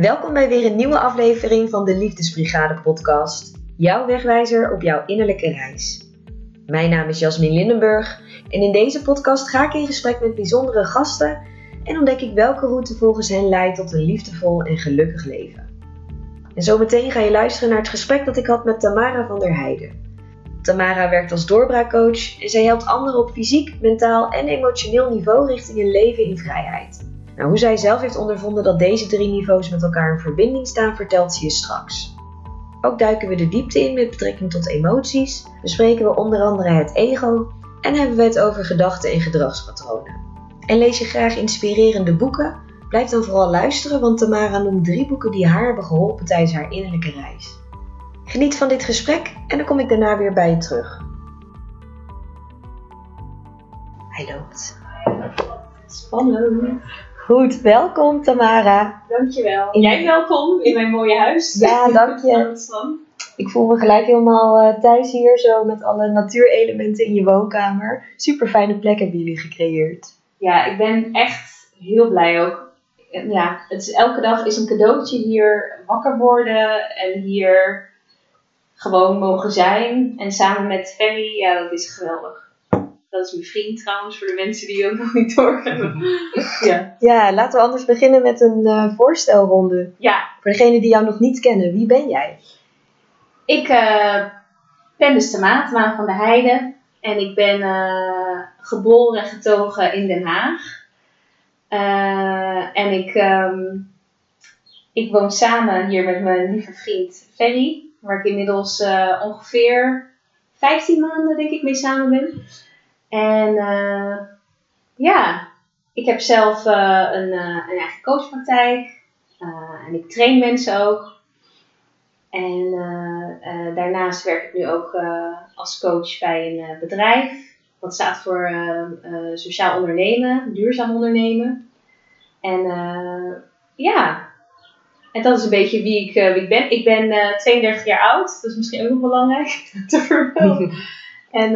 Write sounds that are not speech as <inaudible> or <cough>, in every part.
Welkom bij weer een nieuwe aflevering van de Liefdesbrigade podcast. Jouw wegwijzer op jouw innerlijke reis. Mijn naam is Jasmin Lindenburg en in deze podcast ga ik in gesprek met bijzondere gasten en ontdek ik welke route volgens hen leidt tot een liefdevol en gelukkig leven. En zometeen ga je luisteren naar het gesprek dat ik had met Tamara van der Heijden. Tamara werkt als doorbraakcoach en zij helpt anderen op fysiek, mentaal en emotioneel niveau richting een leven in vrijheid. Nou, hoe zij zelf heeft ondervonden dat deze drie niveaus met elkaar in verbinding staan, vertelt ze je straks. Ook duiken we de diepte in met betrekking tot emoties, bespreken we onder andere het ego en hebben we het over gedachten en gedragspatronen. En lees je graag inspirerende boeken? Blijf dan vooral luisteren, want Tamara noemt drie boeken die haar hebben geholpen tijdens haar innerlijke reis. Geniet van dit gesprek en dan kom ik daarna weer bij je terug. Hij loopt. Spannend. Goed, welkom Tamara. Dankjewel. En jij welkom in mijn mooie huis. Ja, dank je. <laughs> Ik voel me gelijk helemaal eh, thuis hier, zo met alle natuurelementen in je woonkamer. Super fijne plek hebben jullie gecreëerd. Ja, ik ben echt heel blij ook. Ja, het is, elke dag is een cadeautje hier wakker worden en hier gewoon mogen zijn. En samen met Ferry, ja, dat is geweldig. Dat is mijn vriend trouwens, voor de mensen die ook <laughs> nog niet doorhebben. <laughs> ja. Ja, laten we anders beginnen met een eh, voorstelronde. ja, Voor degenen die jou nog niet kennen, wie ben jij? ik eh, ben dus Tamara, Tamara van der Heijden. En ik ben eh, geboren en getogen in Den Haag. Eh, en ik, ehm, ik woon samen hier met mijn lieve vriend Ferry. Waar ik inmiddels eh, ongeveer 15 maanden denk ik mee samen ben. En eh, ja, ik heb zelf eh, een, eh, een eigen coachpraktijk. En ik train mensen ook. En daarnaast werk ik nu ook als coach bij een bedrijf. Dat staat voor sociaal ondernemen, duurzaam ondernemen. En ja, en dat is een beetje wie ik, wie ik ben. Ik ben eh, 32 jaar oud, dat is misschien ook nog belangrijk <laughs> te vermelden. <laughs> En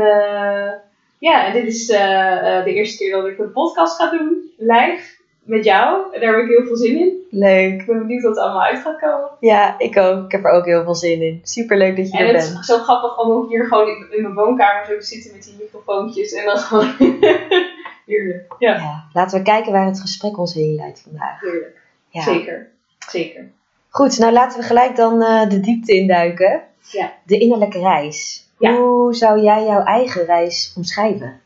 ja, en dit is eh, eh, de eerste keer dat ik een podcast ga doen, live, met jou. En daar heb ik heel veel zin in. Leuk. Ik ben benieuwd wat er allemaal uit gaat komen. Ja, ik ook. Ik heb er ook heel veel zin in. Super leuk dat je En er het bent. is zo grappig om ook hier gewoon in, in mijn woonkamer zo te zitten met die microfoontjes en dan gewoon. <laughs> heerlijk. Ja, Ja, laten we kijken waar het gesprek ons heen leidt vandaag. heerlijk. Ja. Zeker. Zeker. Goed, nou laten we gelijk dan eh, de diepte induiken. Ja. De innerlijke reis. Ja. Hoe zou jij jouw eigen reis omschrijven?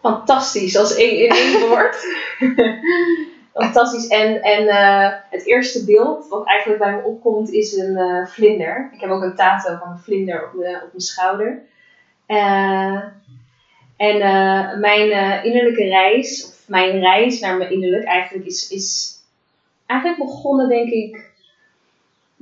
Fantastisch, als één, in één <laughs> woord. Fantastisch. En, en eh, het eerste beeld wat eigenlijk bij me opkomt is een eh, vlinder. Ik heb ook een tato van een vlinder op, mijn- op mijn schouder. Eh, en mijn innerlijke reis, of mijn reis naar mijn innerlijk eigenlijk, is, is eigenlijk begonnen denk ik...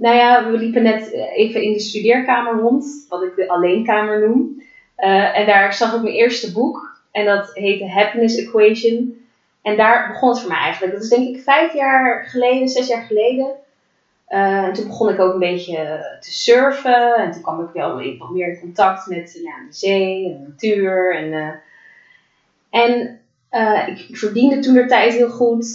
Nou ja, we liepen net eh, even in de studeerkamer rond, wat ik de alleenkamer noem. Eh, en daar zag ik mijn eerste boek. En dat heette Happiness Equation. En daar begon het voor mij eigenlijk. Dat is denk ik vijf jaar geleden, zes jaar geleden. Eh, en toen begon ik ook een beetje te surfen. En toen kwam ik wel wat meer in contact met de zee en de natuur. En, en ik verdiende toen de tijd heel goed.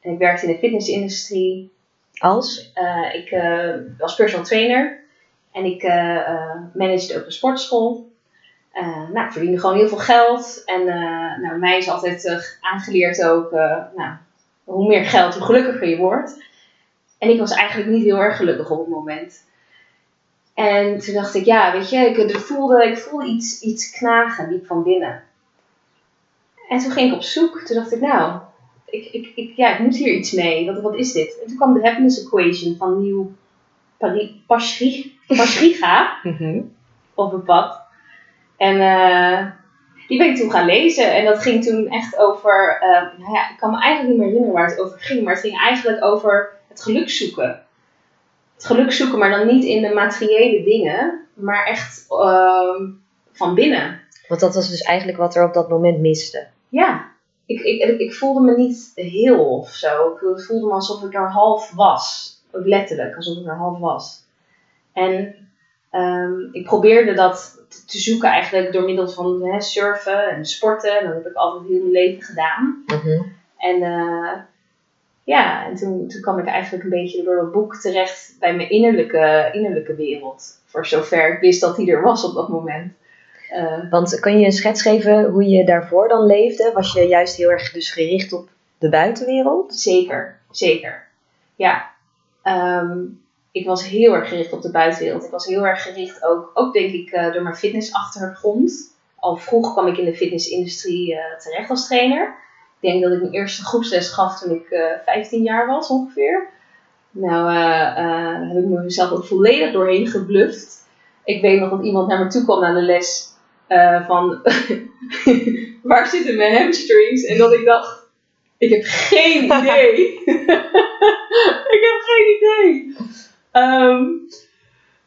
En ik werkte in de fitnessindustrie. Als? Eh, ik eh, was personal trainer. En ik eh managede ook een sportschool. Nou, ik verdiende gewoon heel veel geld. En nou, mij is altijd aangeleerd ook, nou, hoe meer geld, hoe gelukkiger je wordt. En ik was eigenlijk niet heel erg gelukkig op het moment. En toen dacht ik, ja, weet je, ik, ik voelde, ik voelde iets, iets knagen diep van binnen. En toen ging ik op zoek. Toen dacht ik, nou, ik, ik, ik, ja, ik moet hier iets mee. Wat, wat is dit? En toen kwam de happiness equation van Nieuw Paschriga <laughs> op mijn pad. En eh, die ben ik toen gaan lezen. En dat ging toen echt over, eh, nou ja, ik kan me eigenlijk niet meer herinneren waar het over ging. Maar het ging eigenlijk over het geluk zoeken. Het geluk zoeken, maar dan niet in de materiële dingen. Maar echt ehm, van binnen. Want dat was dus eigenlijk wat er op dat moment miste. Ja, ik, ik, ik voelde me niet heel of zo. Ik voelde me alsof ik er half was. Ook letterlijk, alsof ik er half was. En ehm, ik probeerde dat te- zoeken eigenlijk door middel van hè, surfen en sporten. Dat heb ik altijd heel mijn leven gedaan. En eh, ja, en toen, toen kwam ik eigenlijk een beetje door het boek terecht bij mijn innerlijke, innerlijke wereld. Voor zover ik wist dat die er was op dat moment. Uh, Want kan je een schets geven hoe je daarvoor dan leefde? Was je juist heel erg dus gericht op de buitenwereld? Zeker, zeker. Ja. Um, ik was heel erg gericht op de buitenwereld. Ik was heel erg gericht ook, ook denk ik, uh, door mijn fitnessachtergrond. Al vroeg kwam ik in de fitnessindustrie uh, terecht als trainer. Ik denk dat ik mijn eerste groepsles gaf toen ik uh, 15 jaar was ongeveer. Nou, heb ik mezelf ook volledig doorheen gebluft. Ik weet nog dat iemand naar me toe kwam naar de les van <laughs> waar zitten mijn hamstrings? En dat ik dacht, ik heb geen <laughs> idee. <laughs> ik heb geen idee. Um,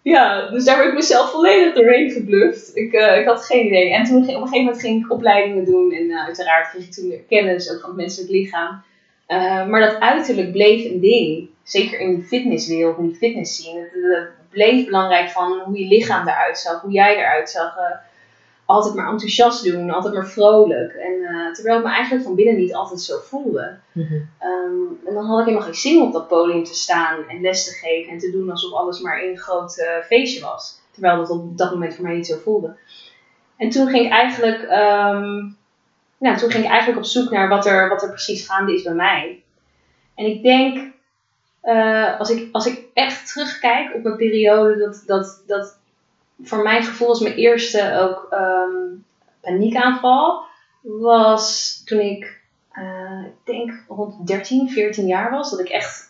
ja, dus daar heb ik mezelf volledig doorheen gebluft. Ik, uh, ik had geen idee. En toen op een gegeven moment ging ik opleidingen doen. En uh, uiteraard kreeg ik toen kennis ook van het menselijk lichaam. Uh, maar dat uiterlijk bleef een ding. Zeker in die fitnesswereld, in die fitness scene. Het, het bleef belangrijk van hoe je lichaam eruit zag, hoe jij eruit zag altijd maar enthousiast doen, altijd maar vrolijk. En uh, terwijl ik me eigenlijk van binnen niet altijd zo voelde. Mhm. Ehm, en dan had ik helemaal geen zin om op dat podium te staan en les te geven en te doen alsof alles maar één groot uh, feestje was. Terwijl dat op dat moment voor mij niet zo voelde. En toen ging ik eigenlijk, um, nou, toen ging ik eigenlijk op zoek naar wat er, wat er precies gaande is bij mij. En ik denk, uh, als, ik, als ik echt terugkijk op een periode dat, dat, dat voor mijn gevoel was mijn eerste ook um, paniekaanval. Was toen ik, uh, ik denk rond 13, 14 jaar was. Dat ik echt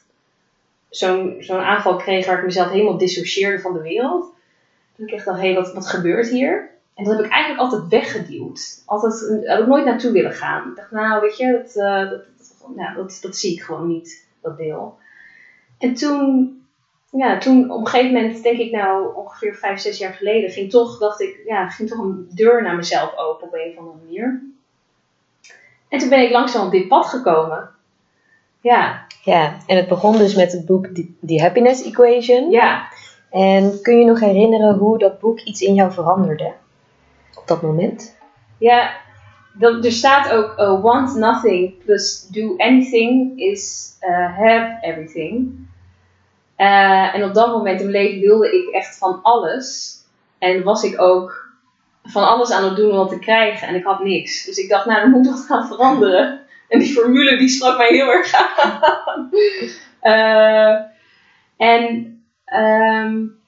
zo'n zo'n aanval kreeg waar ik mezelf helemaal dissocieerde van de wereld. Toen ik echt dacht, hé, hey, wat, wat gebeurt hier? En dat heb ik eigenlijk altijd weggeduwd. Altijd, heb ik nooit naartoe willen gaan. Ik dacht, nou, weet je, dat, dat, dat, nou, dat, dat zie ik gewoon niet, dat deel. En toen ja, toen op een gegeven moment, denk ik nou ongeveer vijf, zes jaar geleden, ging toch, dacht ik, ja, ging toch een deur naar mezelf open op een of andere manier. En toen ben ik langzaam op dit pad gekomen. Ja. Ja, en het begon dus met het boek The Happiness Equation. Ja. En kun je nog herinneren hoe dat boek iets in jou veranderde? Op dat moment? Ja, dat, er staat ook uh, want nothing plus do anything is uh, have everything. Uh, en op dat moment in mijn leven wilde ik echt van alles. En was ik ook van alles aan het doen om wat te krijgen. En ik had niks. Dus ik dacht, nou, dan moet wat gaan veranderen. En die formule die sprak mij heel erg aan. uh, <laughs> en um,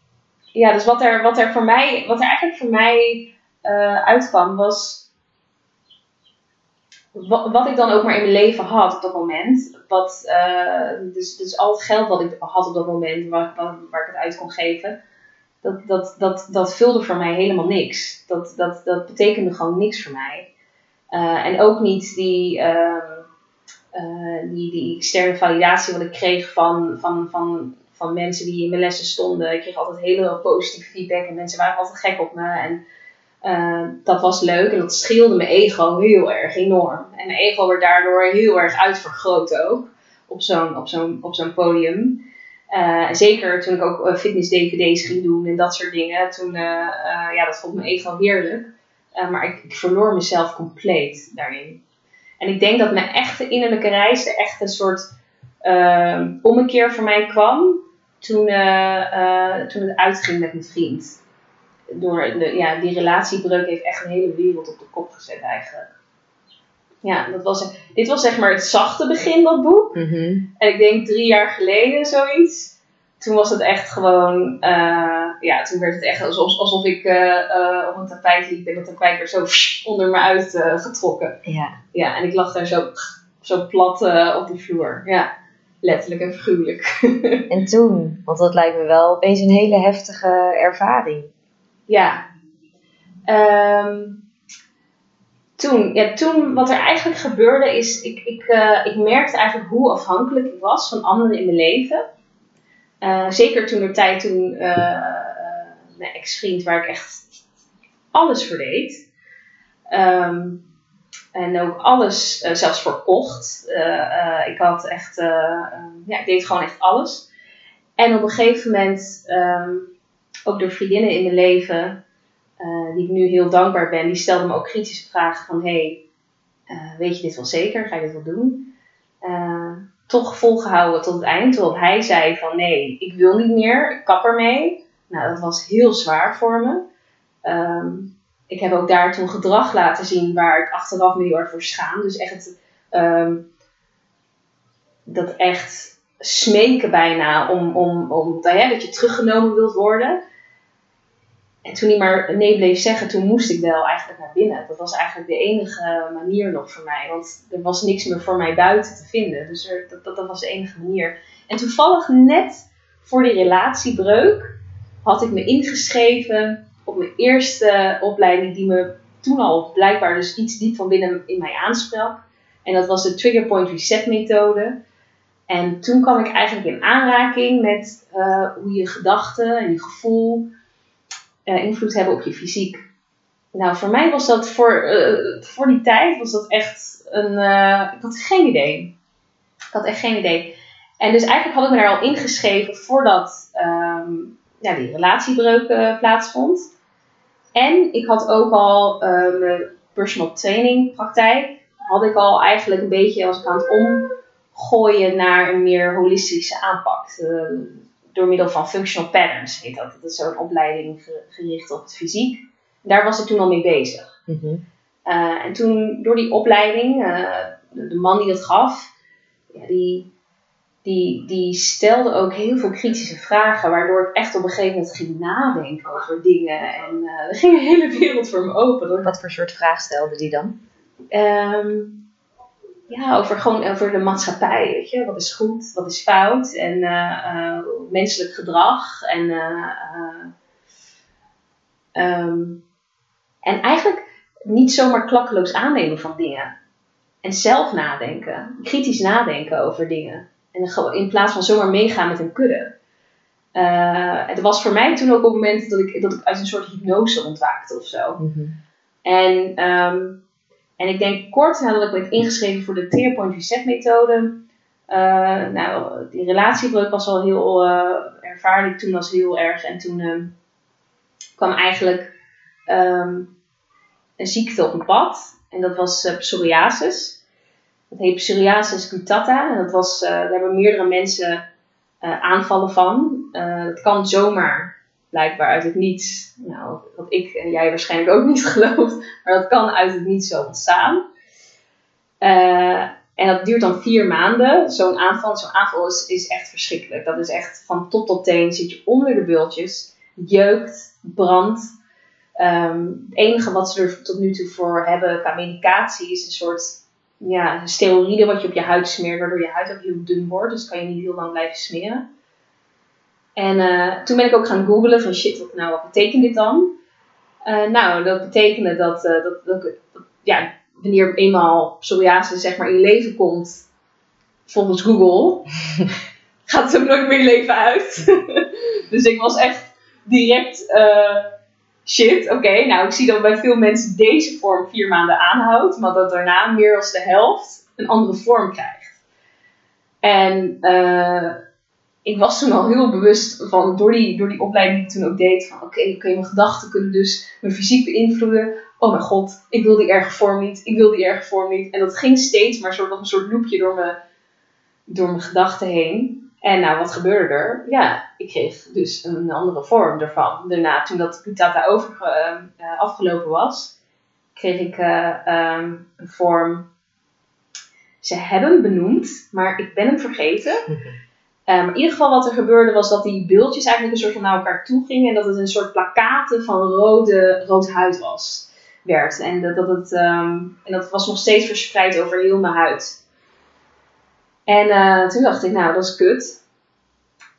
ja, dus wat er, wat er voor mij, wat er eigenlijk voor mij uh, uitkwam, was wat, ik dan ook maar in mijn leven had op dat moment. Wat, uh, dus, dus al het geld wat ik had op dat moment, waar, waar, ik het uit kon geven. Dat, dat, dat, dat vulde voor mij helemaal niks. Dat, dat, dat betekende gewoon niks voor mij. Uh, en ook niet die, uh, die, die externe validatie wat ik kreeg van, van, van, van mensen die in mijn lessen stonden. Ik kreeg altijd hele positieve feedback en mensen waren altijd gek op me. En uh, dat was leuk en dat scheelde mijn ego heel erg enorm. En mijn ego werd daardoor heel erg uitvergroot ook op zo'n op zo'n op zo'n podium. Uh, zeker toen ik ook uh, fitness-dvd's ging doen en dat soort dingen. Toen, ja, dat vond mijn ego heerlijk. maar ik, verloor mezelf compleet daarin. En ik denk dat mijn echte innerlijke reis, de echte soort ommekeer voor mij kwam toen, toen het uitging met mijn vriend door de, ja, die relatiebreuk heeft echt een hele wereld op de kop gezet eigenlijk. Ja, dat was, dit was zeg maar het zachte begin, dat boek. Mhm. En ik denk drie jaar geleden zoiets. Toen was het echt gewoon, uh, ja, toen werd het echt alsof, alsof ik uh, op een tapijt liep en dat tapijt werd zo <laughs> onder me uitgetrokken. ja. ja, en ik lag daar zo, zo plat op de vloer. Ja, letterlijk en figuurlijk. <laughs> en toen, want dat lijkt me wel opeens een hele heftige ervaring ja. Um, toen, ja, toen, wat er eigenlijk gebeurde, is ik, ik, uh, ik merkte eigenlijk hoe afhankelijk ik was van anderen in mijn leven. Uh, zeker toen de tijd toen uh, mijn ex-vriend, waar ik echt alles voor deed. Um, en ook alles zelfs verkocht. ik had echt, ja, ik deed gewoon echt alles. En op een gegeven moment um, ook door vriendinnen in mijn leven, uh, die ik nu heel dankbaar ben, die stelden me ook kritische vragen van, hey, uh, weet je dit wel zeker? Ga je dit wel doen? Uh, toch volgehouden tot het eind. Totdat hij zei van nee, ik wil niet meer, ik kap ermee. Nou, dat was heel zwaar voor me. Ehm, ik heb ook daar toen gedrag laten zien waar ik achteraf me heel erg voor schaam. Dus echt ehm, dat echt smeken bijna om, om, om hè, dat je teruggenomen wilt worden. En toen hij maar nee bleef zeggen, toen moest ik wel eigenlijk naar binnen. Dat was eigenlijk de enige manier nog voor mij. Want er was niks meer voor mij buiten te vinden. Dus er, dat, dat, was de enige manier. En toevallig net voor die relatiebreuk had ik me ingeschreven op mijn eerste opleiding die me toen al blijkbaar dus iets diep van binnen in mij aansprak. En dat was de Trigger Point Reset methode. En toen kwam ik eigenlijk in aanraking met uh, hoe je gedachten en je gevoel uh, invloed hebben op je fysiek. Nou, voor mij was dat voor, uh, voor die tijd was dat echt een. ik had geen idee. Ik had echt geen idee. En dus eigenlijk had ik me daar al ingeschreven voordat um, ja, die relatiebreuk plaatsvond. En ik had ook al mijn personal training praktijk. Had ik al eigenlijk een beetje als ik aan het omgooien naar een meer holistische aanpak. Uh, door middel van functional patterns heet dat. Dat is zo'n opleiding gericht op het fysiek. Daar was ik toen al mee bezig. Mhm. Eh, en toen door die opleiding, uh, de man die dat gaf, ja, die, die, die stelde ook heel veel kritische vragen, waardoor ik echt op een gegeven moment ging nadenken over dingen. En uh, er ging een hele wereld voor me open. Wat voor soort vragen stelde die dan? Um, ja, over, gewoon over de maatschappij. Weet je? Wat is goed, wat is fout en uh, menselijk gedrag. En, uh, um, en eigenlijk niet zomaar klakkeloos aannemen van dingen. En zelf nadenken, kritisch nadenken over dingen. En in plaats van zomaar meegaan met een kudde. het was voor mij toen ook op het moment dat ik, dat ik uit een soort hypnose ontwaakte of zo. Mm -hmm. En um, en ik denk kort nadat ik werd ingeschreven voor de Tear Point Reset methode. Uh, nou, die relatiebreuk was al heel, uh, ervaarde ik toen heel erg. En toen uh, kwam eigenlijk um, een ziekte op mijn pad. En dat was psoriasis. Dat heet psoriasis gutata. En dat was, daar hebben meerdere mensen aanvallen van. Het kan zomaar blijkbaar uit het niets, nou, wat ik en jij waarschijnlijk ook niet <laughs> gelooft, maar dat kan uit het niets zo ontstaan. Uh, en dat duurt dan vier maanden. Zo'n aanval, zo'n aanval is, echt verschrikkelijk. Dat is echt van top tot teen zit je onder de bultjes, jeukt, brandt. Um, het enige wat ze er tot nu toe voor hebben qua medicatie is een soort ja, steroïde wat je op je huid smeert, waardoor je huid ook heel dun wordt. Dus kan je niet heel lang blijven smeren. En uh, toen ben ik ook gaan googlen van shit, wat, nou, wat betekent dit dan? Uh, nou, dat betekende dat, uh, dat, dat, dat, ja, wanneer eenmaal psoriasis zeg maar in je leven komt, volgens Google, <laughs> gaat het ook nooit meer leven uit. <laughs> dus ik was echt direct shit, oké, nou ik zie dat bij veel mensen deze vorm vier maanden aanhoudt, maar dat daarna meer als de helft een andere vorm krijgt. En ik was toen al heel bewust van, door die, door die opleiding die ik toen ook deed, van oké, okay, okay, mijn gedachten kunnen dus mijn fysiek beïnvloeden. Oh mijn god, ik wil die erge vorm niet, ik wil die erge vorm niet. En dat ging steeds maar soort, een soort loopje door mijn, door mijn gedachten heen. En nou, wat gebeurde er? Ja, ik kreeg dus een andere vorm ervan. Daarna, toen dat putata over, uh, afgelopen was, kreeg ik uh, um, een vorm. Ze hebben benoemd, maar ik ben hem vergeten. <laughs> Um, in ieder geval wat er gebeurde was dat die beeldjes eigenlijk een soort van naar elkaar toe gingen. En dat het een soort plakaten van rode, rood huid was, werd. En dat, dat, het, um, en dat was nog steeds verspreid over heel mijn huid. En uh, toen dacht ik, nou dat is kut.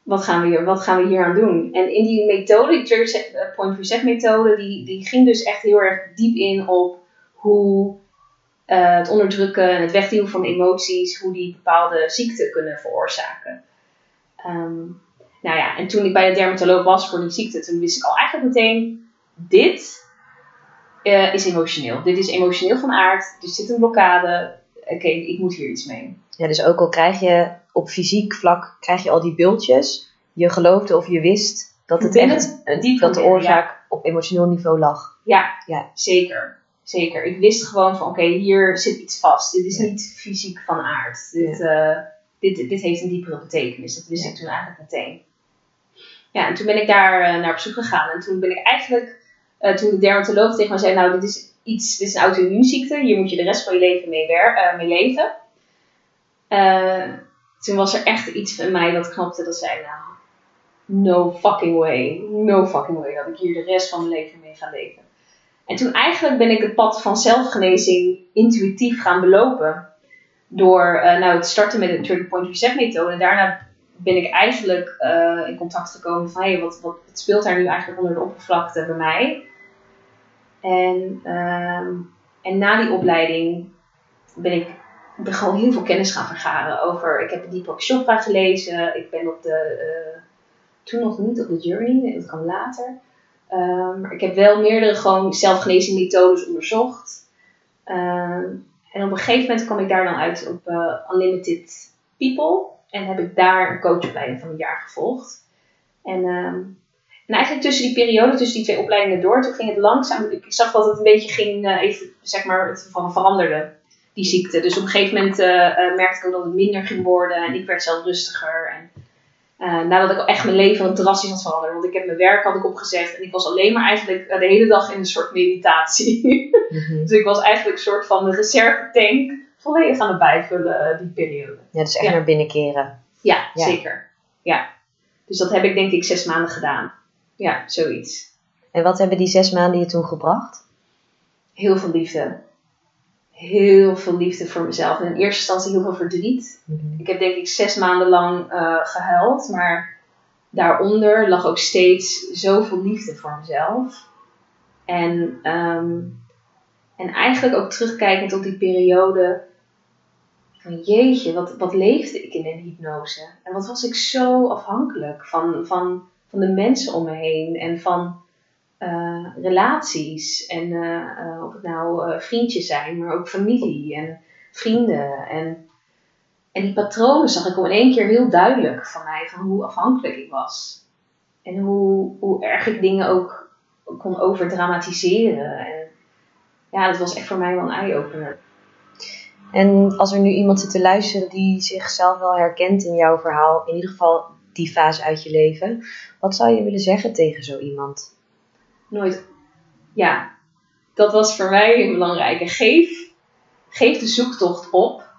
Wat gaan, we hier, wat gaan we hier aan doen? En in die methode, die Trigger eh, Point Reset methode, die, die ging dus echt heel erg diep in op hoe uh, het onderdrukken en het wegduwen van emoties, hoe die bepaalde ziekten kunnen veroorzaken. Um, nou ja, en toen ik bij de dermatoloog was voor die ziekte, toen wist ik al eigenlijk meteen, dit uh, is emotioneel. Dit is emotioneel van aard, er zit een blokkade, oké, ik moet hier iets mee. Ja, dus ook al krijg je op fysiek vlak, krijg je al die bultjes, je geloofde of je wist dat het echt, diep dat de oorzaak op emotioneel niveau lag. Ja, ja. zeker. Zeker. Ik wist gewoon van, oké, hier zit iets vast. Dit is niet fysiek van aard. Dit, ja. uh, dit, dit heeft een diepere betekenis. Dat wist ik toen eigenlijk meteen. Ja, en toen ben ik daar eh, naar op zoek gegaan. En toen ben ik eigenlijk, uh, toen de dermatoloog tegen me zei, nou, dit is iets, dit is een auto-immuunziekte. Hier moet je de rest van je leven mee, wer mee leven. toen was er echt iets in mij dat knopte dat zei, nou, no fucking way, no fucking way dat ik hier de rest van mijn leven mee ga leven. En toen eigenlijk ben ik het pad van zelfgenezing intuïtief gaan belopen. Door uh, nou, te starten met de 30 Point Reset methode. En daarna ben ik eigenlijk uh, in contact gekomen van hey, wat, wat, speelt daar nu eigenlijk onder de oppervlakte bij mij. En, uh, en na die opleiding ben ik ben gewoon heel veel kennis gaan vergaren over. Ik heb Deepak Chopra gelezen. Ik ben op de. Uh, toen nog niet op de journey, dat kan later. Um, ik heb wel meerdere gewoon zelfgenezingmethodes onderzocht. Um, en op een gegeven moment kwam ik daar dan uit op uh, Unlimited People. En heb ik daar een coachopleiding van een jaar gevolgd. En, um, en eigenlijk tussen die periode, tussen die twee opleidingen door, toen ging het langzaam. Ik zag dat het een beetje ging, uh, even, zeg maar, het van veranderde, die ziekte. Dus op een gegeven moment uh, merkte ik ook dat het minder ging worden. En ik werd zelf rustiger. En uh, nadat ik echt mijn leven drastisch had veranderd. Want ik heb mijn werk had ik opgezegd en ik was alleen maar eigenlijk de hele dag in een soort meditatie. <laughs> Mhm. dus ik was eigenlijk een soort van de reservetank volledig aan het bijvullen uh, die periode. Ja, dus echt naar binnen keren. Ja, ja, zeker. Ja. Dus dat heb ik denk ik zes maanden gedaan. Ja, zoiets. En wat hebben die zes maanden je toen gebracht? Heel veel liefde heel veel liefde voor mezelf. En in eerste instantie heel veel verdriet. Mhm. Ik heb denk ik zes maanden lang uh, gehuild, maar daaronder lag ook steeds zoveel liefde voor mezelf. En, ehm, en eigenlijk ook terugkijkend op die periode van jeetje, wat, wat leefde ik in een hypnose? En wat was ik zo afhankelijk van, van, van de mensen om me heen en van uh, relaties. En uh, of het nou vriendjes zijn, maar ook familie en vrienden. En, en die patronen zag ik om in één keer heel duidelijk van mij, van hoe afhankelijk ik was. En hoe, hoe erg ik dingen ook kon overdramatiseren. En ja, dat was echt voor mij wel een eye-opener. En als er nu iemand zit te luisteren die zichzelf wel herkent in jouw verhaal, in ieder geval die fase uit je leven, wat zou je willen zeggen tegen zo iemand? Nooit. Ja, dat was voor mij een belangrijke. Geef, geef de zoektocht op.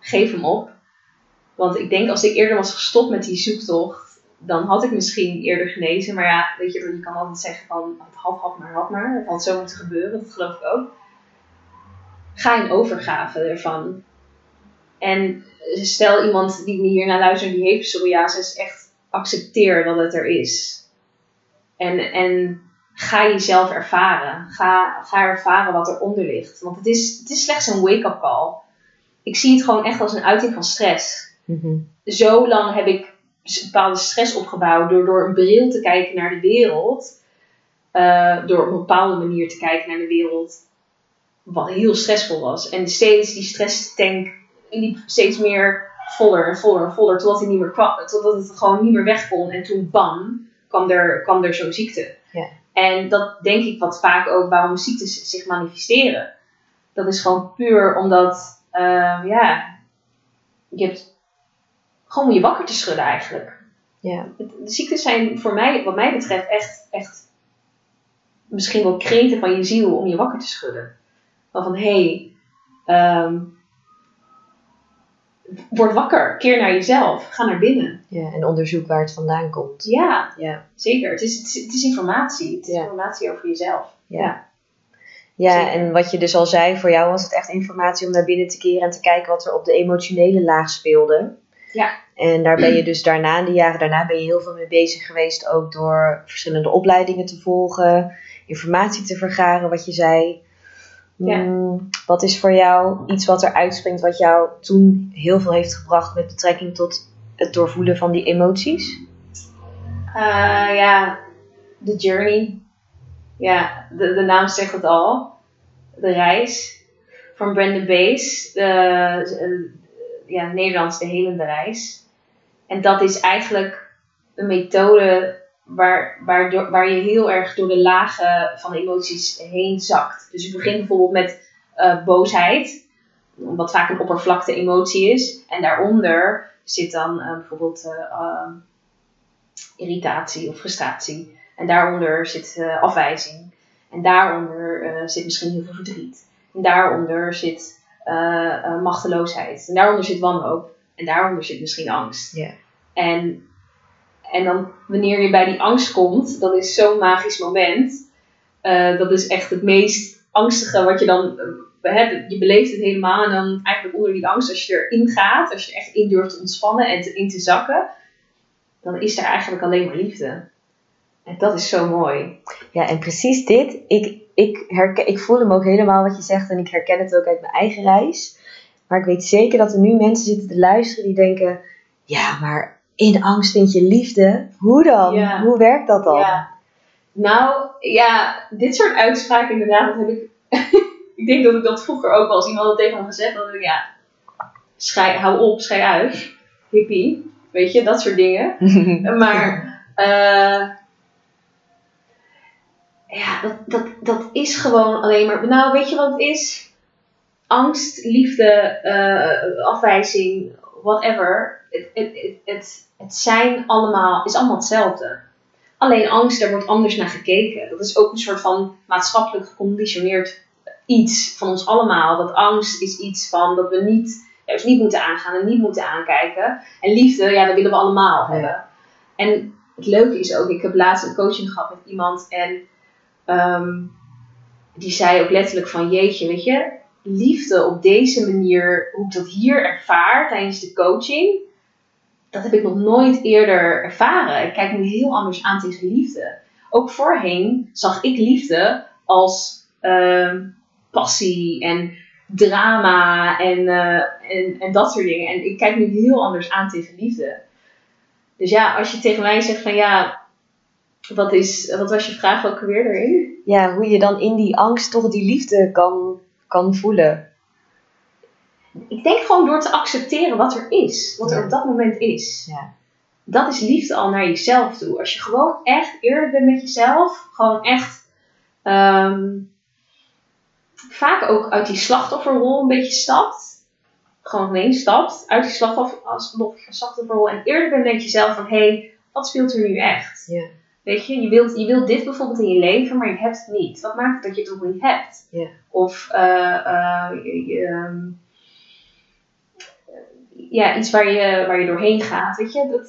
Geef hem op. Want ik denk als ik eerder was gestopt met die zoektocht, dan had ik misschien eerder genezen. Maar ja, weet je, je kan altijd zeggen van het had, had maar, had maar. Het had zo moeten gebeuren, dat geloof ik ook. Ga in overgave ervan. En stel iemand die hier naar luistert, die heeft psoriasis, echt accepteer dat het er is. En, en ga jezelf ervaren. Ga, ga ervaren wat eronder ligt. Want het is, het is slechts een wake-up call. Ik zie het gewoon echt als een uiting van stress. Mm Zo lang heb ik bepaalde stress opgebouwd door door een bril te kijken naar de wereld. Uh, door op een bepaalde manier te kijken naar de wereld. Wat heel stressvol was. En steeds die stresstank liep steeds meer voller en voller en voller. Totdat, hij niet meer kwam, totdat het gewoon niet meer weg kon. En toen bam, kwam er, kwam er zo'n ziekte. Ja. En dat denk ik wat vaak ook waarom ziektes zich manifesteren. Dat is gewoon puur omdat, uh, ja, je hebt gewoon om je wakker te schudden eigenlijk. Ja. De ziektes zijn voor mij, wat mij betreft, echt, echt misschien wel kreten van je ziel om je wakker te schudden. Van hé, hey, um, word wakker, keer naar jezelf, ga naar binnen. Ja, en onderzoek waar het vandaan komt. Ja, ja. zeker. Het is, het is, informatie. Het is informatie over jezelf. Ja. Ja, en wat je dus al zei, voor jou was het echt informatie om naar binnen te keren en te kijken wat er op de emotionele laag speelde. Ja. En daar ben je dus daarna, in de jaren daarna, ben je heel veel mee bezig geweest, ook door verschillende opleidingen te volgen, informatie te vergaren, wat je zei. Ja. Mm, wat is voor jou iets wat er uitspringt, wat jou toen heel veel heeft gebracht met betrekking tot het doorvoelen van die emoties? Uh, ja, de journey. Ja, de, de naam zegt het al. De reis van Brandon Bees. De, ja, Nederlands de helende reis. En dat is eigenlijk een methode waar, waar, waar je heel erg door de lagen van emoties heen zakt. Dus je begint bijvoorbeeld met uh, boosheid, wat vaak een oppervlakte emotie is. En daaronder zit dan eh, bijvoorbeeld eh, ehm, irritatie of frustratie. En daaronder zit eh, afwijzing. En daaronder eh, zit misschien heel veel verdriet. En daaronder zit eh, eh, machteloosheid. En daaronder zit wanhoop. En daaronder zit misschien angst. Ja. En, en dan wanneer je bij die angst komt, dat is zo'n magisch moment. Eh, dat is echt het meest angstige wat je dan eh. Je beleeft het helemaal en dan eigenlijk onder die angst, als je erin gaat, als je echt in durft te ontspannen en te, in te zakken, dan is er eigenlijk alleen maar liefde. En dat is zo mooi. Ja, en precies dit. Ik, ik, herken, ik voel hem ook helemaal wat je zegt en ik herken het ook uit mijn eigen reis. Maar ik weet zeker dat er nu mensen zitten te luisteren die denken: ja, maar in angst vind je liefde. Hoe dan? Ja. Hoe werkt dat dan? Ja. Nou, ja, dit soort uitspraken inderdaad, dat heb ik... <laughs> ik denk dat ik dat vroeger ook wel als iemand dat tegen me gezegd had. ik, Ja, schij, hou op, schij uit. Hippie. Weet je, dat soort dingen. <laughs> Maar, eh, ja, dat, dat, dat is gewoon alleen maar... Nou, weet je wat het is? Angst, liefde, eh, afwijzing, whatever. Het, het, het, het, zijn allemaal, is allemaal hetzelfde. Alleen angst, daar wordt anders naar gekeken. Dat is ook een soort van maatschappelijk geconditioneerd iets van ons allemaal. Dat angst is iets van dat we niet, juist niet moeten aangaan en niet moeten aankijken. En liefde, ja, dat willen we allemaal Ja. hebben. En het leuke is ook, ik heb laatst een coaching gehad met iemand en ehm, die zei ook letterlijk van jeetje, weet je, liefde op deze manier, hoe ik dat hier ervaar tijdens de coaching, dat heb ik nog nooit eerder ervaren. Ik kijk nu heel anders aan tegen liefde. Ook voorheen zag ik liefde als ehm, passie en drama en, eh, en, en dat soort dingen. En ik kijk nu heel anders aan tegen liefde. Dus ja, als je tegen mij zegt van ja, wat, is, wat was je vraag ook weer erin? Ja, hoe je dan in die angst toch die liefde kan, kan voelen. Ik denk gewoon door te accepteren wat er is. Wat er Ja. op dat moment is. Ja. Dat is liefde al naar jezelf toe. Als je gewoon echt eerlijk bent met jezelf. Gewoon echt... ehm, vaak ook uit die slachtofferrol een beetje stapt. Gewoon alleen stapt uit die slachtofferrol. En eerlijk bent met jezelf van... Hé, hey, wat speelt er nu echt? Ja. Weet je, je wilt, je wilt dit bijvoorbeeld in je leven, maar je hebt het niet. Wat maakt het dat je het nog niet hebt? Ja. Of eh, eh, je- je, ehm, ja, iets waar je, waar je doorheen gaat. Weet je, dat,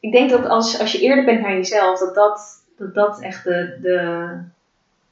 ik denk dat als, als je eerlijk bent naar jezelf, dat dat, dat, dat echt de, de,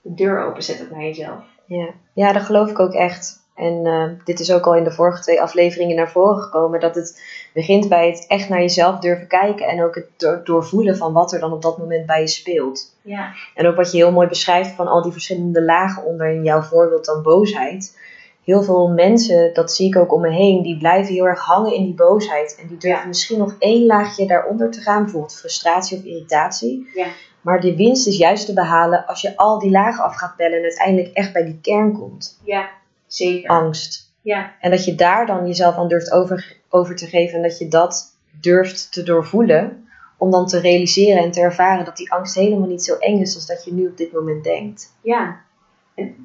de deur openzet ook naar jezelf. Ja. ja, dat geloof ik ook echt. En eh, dit is ook al in de vorige twee afleveringen naar voren gekomen. Dat het begint bij het echt naar jezelf durven kijken. En ook het door- doorvoelen van wat er dan op dat moment bij je speelt. Ja, En ook wat je heel mooi beschrijft van al die verschillende lagen onder in jouw voorbeeld dan boosheid. Heel veel mensen, dat zie ik ook om me heen, die blijven heel erg hangen in die boosheid. En die durven Ja. misschien nog één laagje daaronder te gaan, bijvoorbeeld frustratie of irritatie. Ja. Maar de winst is juist te behalen als je al die lagen af gaat bellen en uiteindelijk echt bij die kern komt. ja zeker. Angst. Ja, En dat je daar dan jezelf aan durft over, over te geven en dat je dat durft te doorvoelen. Om dan te realiseren en te ervaren dat die angst helemaal niet zo eng is als dat je nu op dit moment denkt. ja.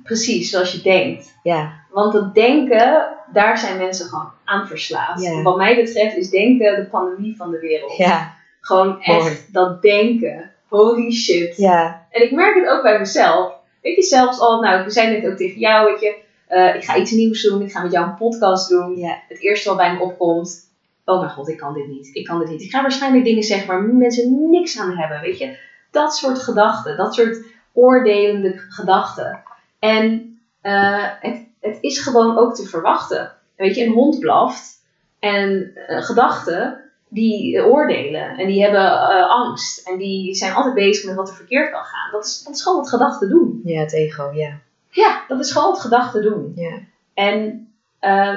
Precies zoals je denkt. Ja, Want dat denken, daar zijn mensen gewoon aan verslaafd. Ja. Wat mij betreft is denken de pandemie van de wereld. ja, Gewoon echt Mooi. dat denken. Holy shit. ja, En ik merk het ook bij mezelf. Weet je, zelfs al, nou, we zijn net ook tegen jou, weet je. eh, ik ga iets nieuws doen, ik ga met jou een podcast doen. ja, Het eerste wat bij me opkomt, oh mijn god, ik kan dit niet. Ik kan dit niet. Ik ga waarschijnlijk dingen zeggen waar mensen niks aan hebben, weet je. Dat soort gedachten, dat soort oordelende gedachten. En eh, het, het is gewoon ook te verwachten. Weet je, een hond blaft en eh, gedachten die eh, oordelen en die hebben angst en die zijn altijd bezig met wat er verkeerd kan gaan. Dat is, dat is gewoon wat gedachten doen. ja, het ego, ja. Ja, dat is gewoon wat gedachten doen. Ja, En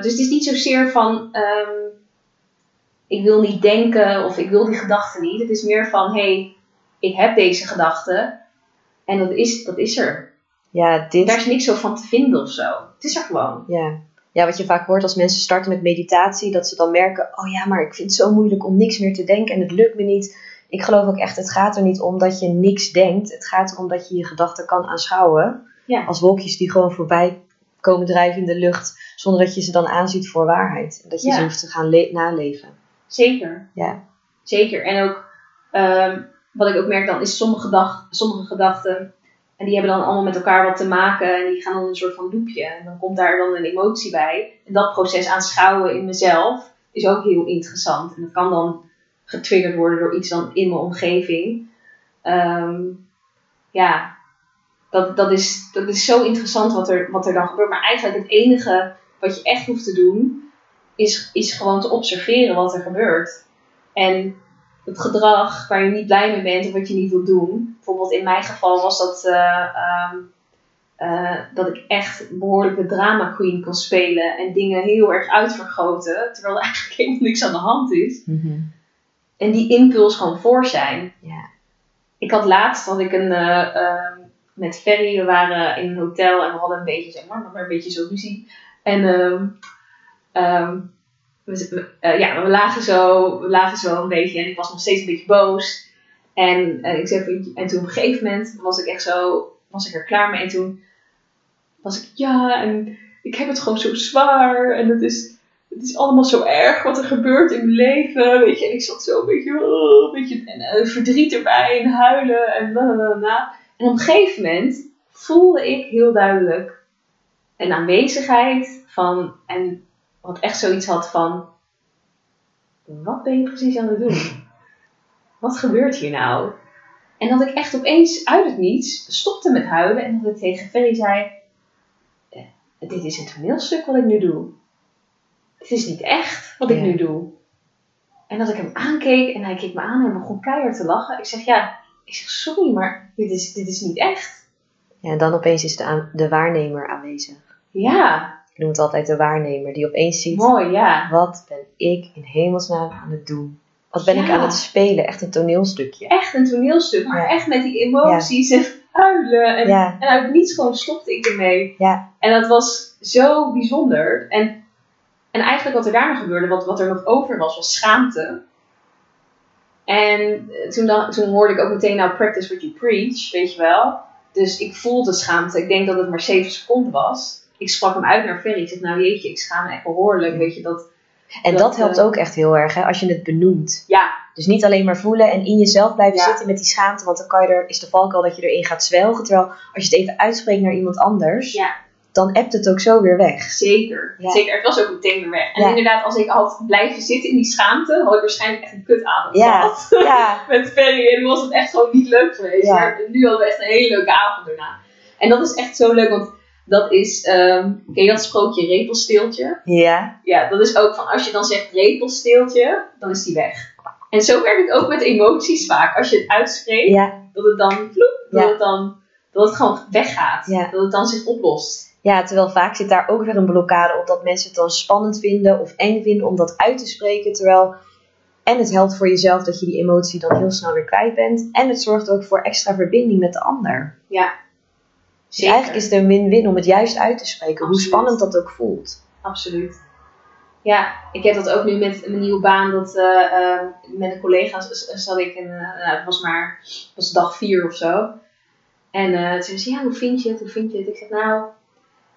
dus het is niet zozeer van ehm, ik wil niet denken of ik wil die gedachten niet. Het is meer van hé, hey, ik heb deze gedachte en dat is, dat is er. Ja Daar is niks zo van te vinden of zo. Het is er gewoon. ja. Ja, wat je vaak hoort als mensen starten met meditatie, dat ze dan merken, oh ja, maar ik vind het zo moeilijk om niks meer te denken en het lukt me niet. Ik geloof ook echt, het gaat er niet om dat je niks denkt. Het gaat erom dat je je gedachten kan aanschouwen. Ja. Als wolkjes die gewoon voorbij komen drijven in de lucht, zonder dat je ze dan aanziet voor waarheid. En dat je Ja. ze hoeft te gaan le- naleven. Zeker. Ja. Zeker. En ook, ehm, wat ik ook merk dan, is sommige, gedacht, sommige gedachten, en die hebben dan allemaal met elkaar wat te maken, en die gaan dan een soort van loopje. En dan komt daar dan een emotie bij. En dat proces aanschouwen in mezelf is ook heel interessant. En dat kan dan getriggerd worden door iets dan in mijn omgeving. Ehm, ja, dat, dat, is, dat is zo interessant wat er, wat er dan gebeurt. Maar eigenlijk het enige wat je echt hoeft te doen, is, is gewoon te observeren wat er gebeurt. En het gedrag waar je niet blij mee bent of wat je niet wilt doen. Bijvoorbeeld in mijn geval was dat, eh, ehm, eh, dat ik echt behoorlijk de drama queen kon spelen en dingen heel erg uitvergroten, terwijl er eigenlijk helemaal niks aan de hand is. Mhm. En die impuls gewoon voor zijn. Ik had laatst had ik een eh, ehm, met Ferry, we waren in een hotel en we hadden een beetje, zeg maar, maar een beetje zo ruzie. En ehm, we, eh, ja, we lagen, zo, we lagen zo een beetje en ik was nog steeds een beetje boos. En, en, ik zei, en toen op een gegeven moment was ik echt zo, was ik er klaar mee. En toen was ik, ja, en ik heb het gewoon zo zwaar. En het is, het is allemaal zo erg wat er gebeurt in mijn leven. Weet je, en ik zat zo een beetje, oh, een beetje en, eh, verdriet erbij en huilen en bla bla bla. En op een gegeven moment voelde ik heel duidelijk een aanwezigheid van, en wat echt zoiets had van, wat ben je precies aan het doen? Wat gebeurt hier nou? En dat ik echt opeens uit het niets stopte met huilen en dat ik tegen Ferry zei, "Eh, dit is een toneelstuk wat ik nu doe. Het is niet echt wat ik Ja. nu doe. En dat ik hem aankeek en hij keek me aan en begon keihard te lachen. Ik zeg, ja, ik zeg, sorry, maar dit is, dit is niet echt. ja, en dan opeens is de, de waarnemer aanwezig. Ja, Ik noem het altijd de waarnemer, die opeens ziet, mooi, ja. wat ben ik in hemelsnaam aan het doen? Wat ben ik aan het spelen? Echt een toneelstukje. Echt een toneelstuk, maar Ja. echt met die emoties en <laughs> huilen. En, en uit niets gewoon stopte ik ermee. ja, En dat was zo bijzonder. En, en eigenlijk wat er daarna gebeurde, wat, wat er nog over was, was schaamte. En eh, toen, dan, toen hoorde ik ook meteen, nou, practice what you preach, weet je wel. Dus ik voelde schaamte. Ik denk dat het maar 7 seconden was. Ik sprak hem uit naar Ferry. Ik zeg, nou jeetje, ik schaam me echt behoorlijk. Weet je, dat... en Dat, dat, helpt eh, ook echt heel erg, hè, als je het benoemt. Ja, Dus niet alleen maar voelen en in jezelf blijven Ja. zitten met die schaamte, want dan kan je er, is de valkuil dat je erin gaat zwelgen. Terwijl als je het even uitspreekt naar iemand anders, Ja. dan appt het ook zo weer weg. zeker. Ja. Zeker, het was ook meteen weer weg. En inderdaad, als ik had blijven zitten in die schaamte, had ik waarschijnlijk echt een kutavond gehad. Ja, <laughs> met Ferry. En was het echt gewoon niet leuk geweest. Ja. Maar nu hadden we echt een hele leuke avond daarna. En dat is echt zo leuk, want dat is, ehm ken je dat sprookje repelsteeltje? ja, Ja, dat is ook van als je dan zegt repelsteeltje, dan is die weg. En zo werkt het ook met emoties vaak. Als je het uitspreekt, ja, dat het dan vloep, dat, Ja. het dan, dat het gewoon weggaat. Ja. Dat het dan zich oplost. ja, terwijl vaak zit daar ook weer een blokkade op dat mensen het dan spannend vinden of eng vinden om dat uit te spreken. Terwijl, en het helpt voor jezelf dat je die emotie dan heel snel weer kwijt bent. En het zorgt ook voor extra verbinding met de ander. Dus Zeker. eigenlijk is het een win-win om het juist uit te spreken, hoe spannend dat ook voelt. Absoluut. Ja, ik heb dat ook nu met mijn nieuwe baan. Dat, eh, eh, met een collega zat ik en eh, nou, het was maar was dag vier of zo. En toen zei ze, ja, hoe vind je het? Hoe vind je het? Ik zeg, nou,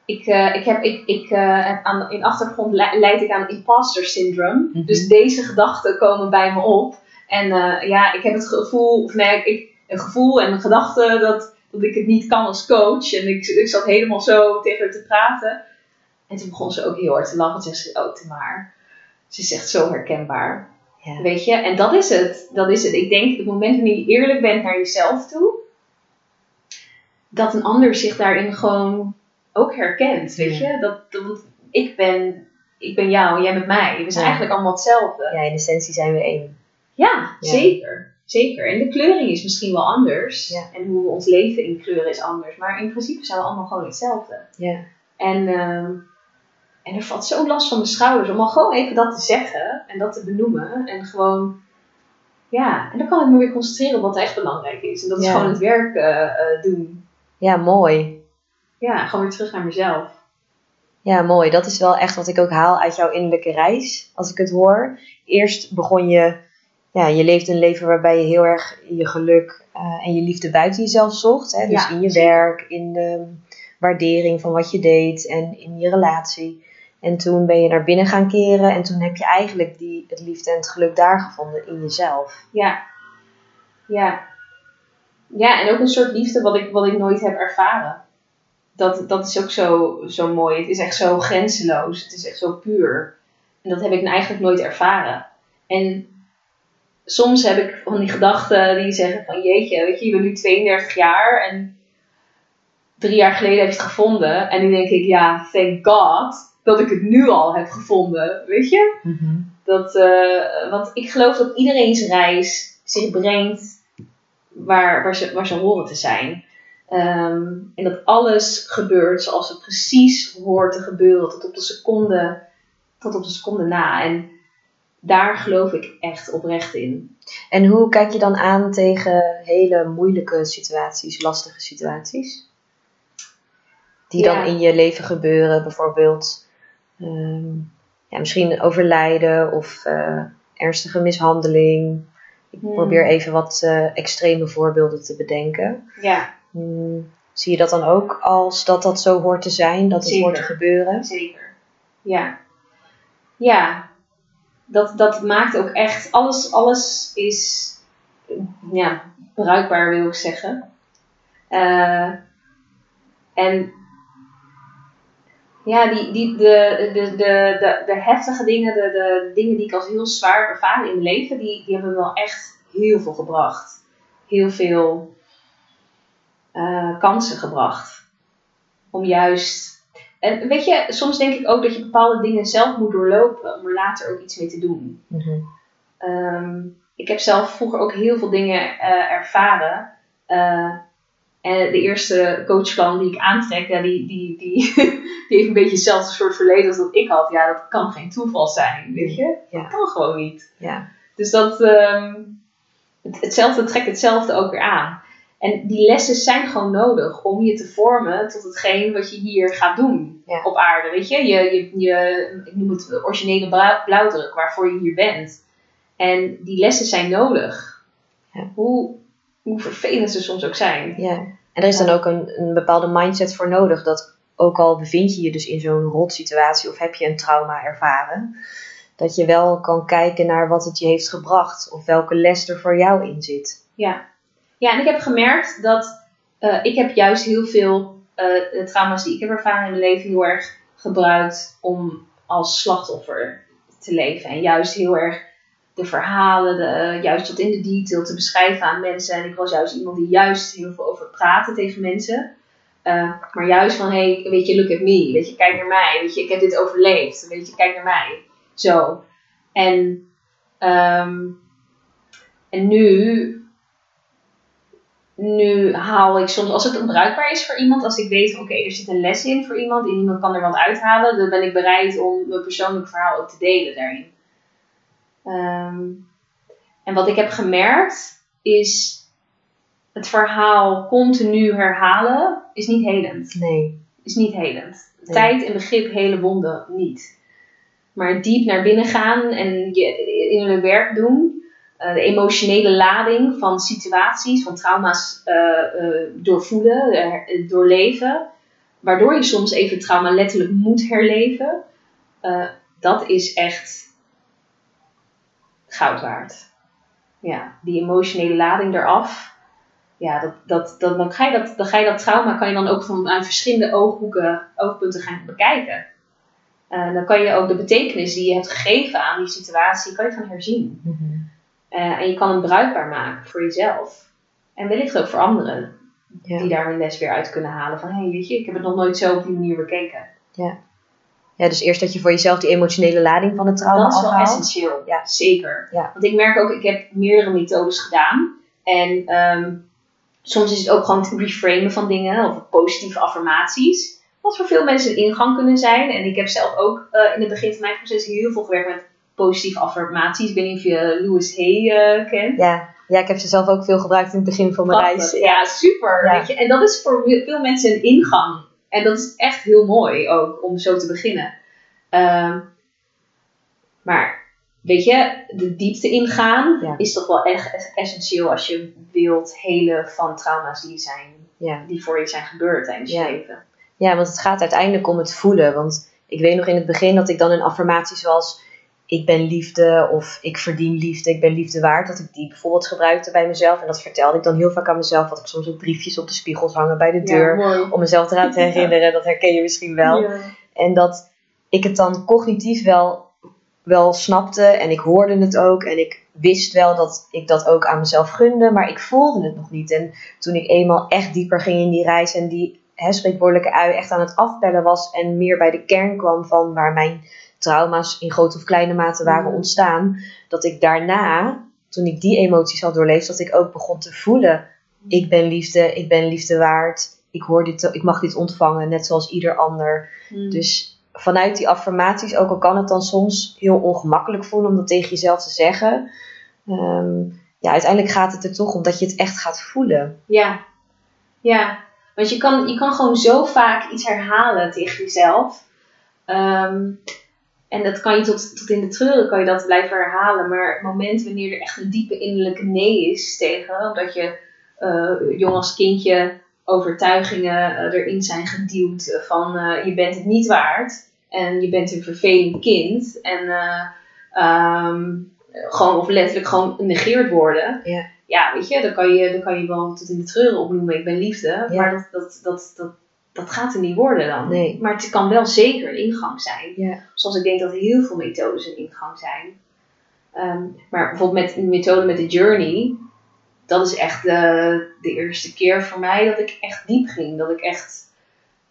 ik, eh, ik heb, ik, ik, heb aan, in achtergrond le- leid ik aan imposter syndrome. Mhm. Dus deze gedachten komen bij me op. En ja, ik heb het gevoel, of nee, ik, een gevoel en een gedachte dat, dat ik het niet kan als coach. En ik, ik zat helemaal zo tegen haar te praten. En toen begon ze ook heel hard te lachen. Toen zei ze, oh, maar. Ze is echt zo herkenbaar. Ja. Weet je? En dat is het. Dat is het. Ik denk, het moment wanneer je eerlijk bent naar jezelf toe, dat een ander zich daarin gewoon ook herkent. Weet je? Dat, dat, ik ben, ik ben jou en jij bent mij. We zijn Ja. eigenlijk allemaal hetzelfde. Ja, in essentie zijn we één. Ja, Ja. zeker. Zeker. En de kleuring is misschien wel anders. Ja. En hoe we ons leven in kleuren is anders. Maar in principe zijn we allemaal gewoon hetzelfde. Ja. En, ehm, en er valt zo last van mijn schouders om al gewoon even dat te zeggen en dat te benoemen. En gewoon, ja, en dan kan ik me weer concentreren op wat echt belangrijk is. En dat is Ja. gewoon het werk eh, eh, doen. ja, mooi. Ja, gewoon weer terug naar mezelf. Ja, mooi. Dat is wel echt wat ik ook haal uit jouw innerlijke reis, als ik het hoor. Eerst begon je, ja, je leeft een leven waarbij je heel erg je geluk eh, en je liefde buiten jezelf zocht. Hè? Dus Ja, in je werk, in de waardering van wat je deed en in je relatie. En toen ben je naar binnen gaan keren en toen heb je eigenlijk die, het liefde en het geluk daar gevonden in jezelf. Ja. Ja. Ja, en ook een soort liefde wat ik, wat ik nooit heb ervaren. Dat, dat is ook zo, zo mooi. Het is echt zo grenzeloos. Het is echt zo puur. En dat heb ik eigenlijk nooit ervaren. En soms heb ik van die gedachten die zeggen van jeetje, weet je, je bent nu 32 jaar en drie jaar geleden heb je het gevonden. En nu denk ik, ja, thank God dat ik het nu al heb gevonden, weet je? Dat, eh, want ik geloof dat iedereen's reis zich brengt waar, waar, ze, waar ze horen te zijn. Ehm, en dat alles gebeurt zoals het precies hoort te gebeuren, tot op de seconde, tot op de seconde na. En daar geloof ik echt oprecht in. En hoe kijk je dan aan tegen hele moeilijke situaties, lastige situaties? Die Ja. dan in je leven gebeuren, bijvoorbeeld ehm, ja, misschien overlijden of eh, ernstige mishandeling. Ik Hmm. probeer even wat eh, extreme voorbeelden te bedenken. Ja, Hmm, zie je dat dan ook als dat dat zo hoort te zijn, dat het hoort te gebeuren? zeker. Ja. Ja. Dat, dat maakt ook echt, alles, alles is ja, bruikbaar wil ik zeggen. Eh, en ja, die, die, de, de, de, de, de heftige dingen, de, de dingen die ik als heel zwaar ervaren in mijn leven, die, die hebben me wel echt heel veel gebracht. Heel veel eh, kansen gebracht. Om juist. En weet je, soms denk ik ook dat je bepaalde dingen zelf moet doorlopen om er later ook iets mee te doen. Mhm. Ehm, ik heb zelf vroeger ook heel veel dingen eh, ervaren. Eh, en de eerste coachplan die ik aantrek, ja, die, die, die, <laughs> die heeft een beetje hetzelfde soort verleden als dat ik had. Ja, dat kan geen toeval zijn, weet je? Ja. Dat kan gewoon niet. Ja. Dus dat, ehm, het, hetzelfde trekt hetzelfde ook weer aan. En die lessen zijn gewoon nodig om je te vormen tot hetgeen wat je hier gaat doen Ja. op aarde. Weet je? Je, je, je, ik noem het originele blauw- blauwdruk waarvoor je hier bent. En die lessen zijn nodig. Ja. Hoe, hoe vervelend ze soms ook zijn. Ja, en er is dan ook een, een bepaalde mindset voor nodig. Dat ook al bevind je je dus in zo'n rotsituatie of heb je een trauma ervaren, dat je wel kan kijken naar wat het je heeft gebracht of welke les er voor jou in zit. Ja, ja en ik heb gemerkt dat eh, ik heb juist heel veel de trauma's die ik heb ervaren in mijn leven heel erg gebruikt om als slachtoffer te leven. En juist heel erg de verhalen, de, juist tot in de detail te beschrijven aan mensen. En ik was juist iemand die juist heel veel over praatte tegen mensen. Eh, maar juist van, hey, weet je, look at me. Weet je, kijk naar mij. Weet je, ik heb dit overleefd. Weet je, kijk naar mij. Zo. En, ehm, en nu nu haal ik soms, als het bruikbaar is voor iemand, als ik weet, oké, er zit een les in voor iemand en iemand kan er wat uithalen, dan ben ik bereid om mijn persoonlijk verhaal ook te delen daarin. Ehm, en wat ik heb gemerkt is, het verhaal continu herhalen is niet helend. Nee. Is niet helend. Nee. Tijd en begrip hele wonden niet. Maar diep naar binnen gaan en je innerlijk werk doen, eh, de emotionele lading van situaties, van trauma's eh, eh, doorvoelen, doorleven, waardoor je soms even trauma letterlijk moet herleven, dat is echt goud waard. Ja, die emotionele lading eraf. Ja, dat, dat, dat, dan, ga je dat, dat trauma kan je dan ook van aan verschillende ooghoeken, oogpunten gaan bekijken. Dan kan je ook de betekenis die je hebt gegeven aan die situatie, kan je gaan herzien. Mhm. Eh, en je kan hem bruikbaar maken voor jezelf. En wellicht ook voor anderen. Ja. Die daar hun les weer uit kunnen halen. Van, hé, hey, weet je, ik heb het nog nooit zo op die manier bekeken. ja, dus eerst dat je voor jezelf die emotionele lading van het trauma dat is wel afhaalt. essentieel. Ja. Zeker. Ja. Want ik merk ook, ik heb meerdere methodes gedaan. En ehm, soms is het ook gewoon het reframen van dingen. Of positieve affirmaties. Wat voor veel mensen een ingang kunnen zijn. En ik heb zelf ook eh, in het begin van mijn proces heel veel gewerkt met positieve affirmaties. Ik weet niet of je Louis Hay eh, kent. Ja. ja, ik heb ze zelf ook veel gebruikt in het begin van mijn Prachtig. reis. Ja, super. Ja. Weet je? En dat is voor veel mensen een ingang. En dat is echt heel mooi ook om zo te beginnen. Ehm, maar weet je, de diepte ingaan Ja. is toch wel echt essentieel als je wilt helen van trauma's die, zijn, Ja. die voor je zijn gebeurd tijdens Ja. je leven. Ja, want het gaat uiteindelijk om het voelen. Want Ik weet nog in het begin dat ik dan een affirmatie zoals ik ben liefde of ik verdien liefde, ik ben liefde waard, dat ik die bijvoorbeeld gebruikte bij mezelf. En dat vertelde ik dan heel vaak aan mezelf. Had ik soms ook briefjes op de spiegels hangen bij de deur. om mezelf eraan te herinneren. Dat herken je misschien wel. Ja. En dat ik het dan cognitief wel, wel snapte en ik hoorde het ook. En ik wist wel dat ik dat ook aan mezelf gunde, maar ik voelde het nog niet. En toen ik eenmaal echt dieper ging in die reis en die hè, spreekwoordelijke ui echt aan het afbellen was en meer bij de kern kwam van waar mijn trauma's in grote of kleine mate waren Mm. ontstaan, dat ik daarna, toen ik die emoties had doorleefd, dat ik ook begon te voelen: ik ben liefde, ik ben liefde waard, ik, hoor dit, ik mag dit ontvangen, net zoals ieder ander. Mm. Dus vanuit die affirmaties, ook al kan het dan soms heel ongemakkelijk voelen om dat tegen jezelf te zeggen, ehm, ja, uiteindelijk gaat het er toch om dat je het echt gaat voelen. Ja, ja. Want je kan, je kan gewoon zo vaak iets herhalen tegen jezelf. Ehm, en dat kan je tot, tot in de treuren kan je dat blijven herhalen. Maar het moment wanneer er echt een diepe innerlijke nee is tegen, omdat je eh, jong als kindje overtuigingen eh, erin zijn geduwd van eh, je bent het niet waard en je bent een vervelend kind en eh, ehm, gewoon of letterlijk gewoon genegeerd worden. Ja. Ja, weet je, dan kan je, dan kan je wel tot in de treuren opnoemen, ik ben liefde, Ja. maar dat, dat, dat, dat, dat gaat er niet worden dan. Nee. Maar het kan wel zeker een ingang zijn. Ja. Zoals ik denk dat heel veel methodes een ingang zijn. Ehm, maar bijvoorbeeld met een methode met de journey, dat is echt de, de eerste keer voor mij dat ik echt diep ging. Dat ik echt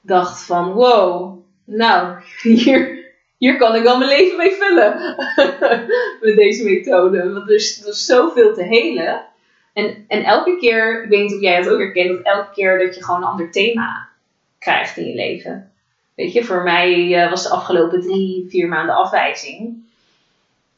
dacht van wow, nou, hier, hier kan ik wel mijn leven mee vullen. <laughs> met deze methode. Want er is, er is zoveel te helen. En, en elke keer, ik weet niet of jij het ook herkent, dat elke keer dat je gewoon een ander thema krijgt in je leven. Weet je, voor mij eh, was de afgelopen drie, vier maanden afwijzing.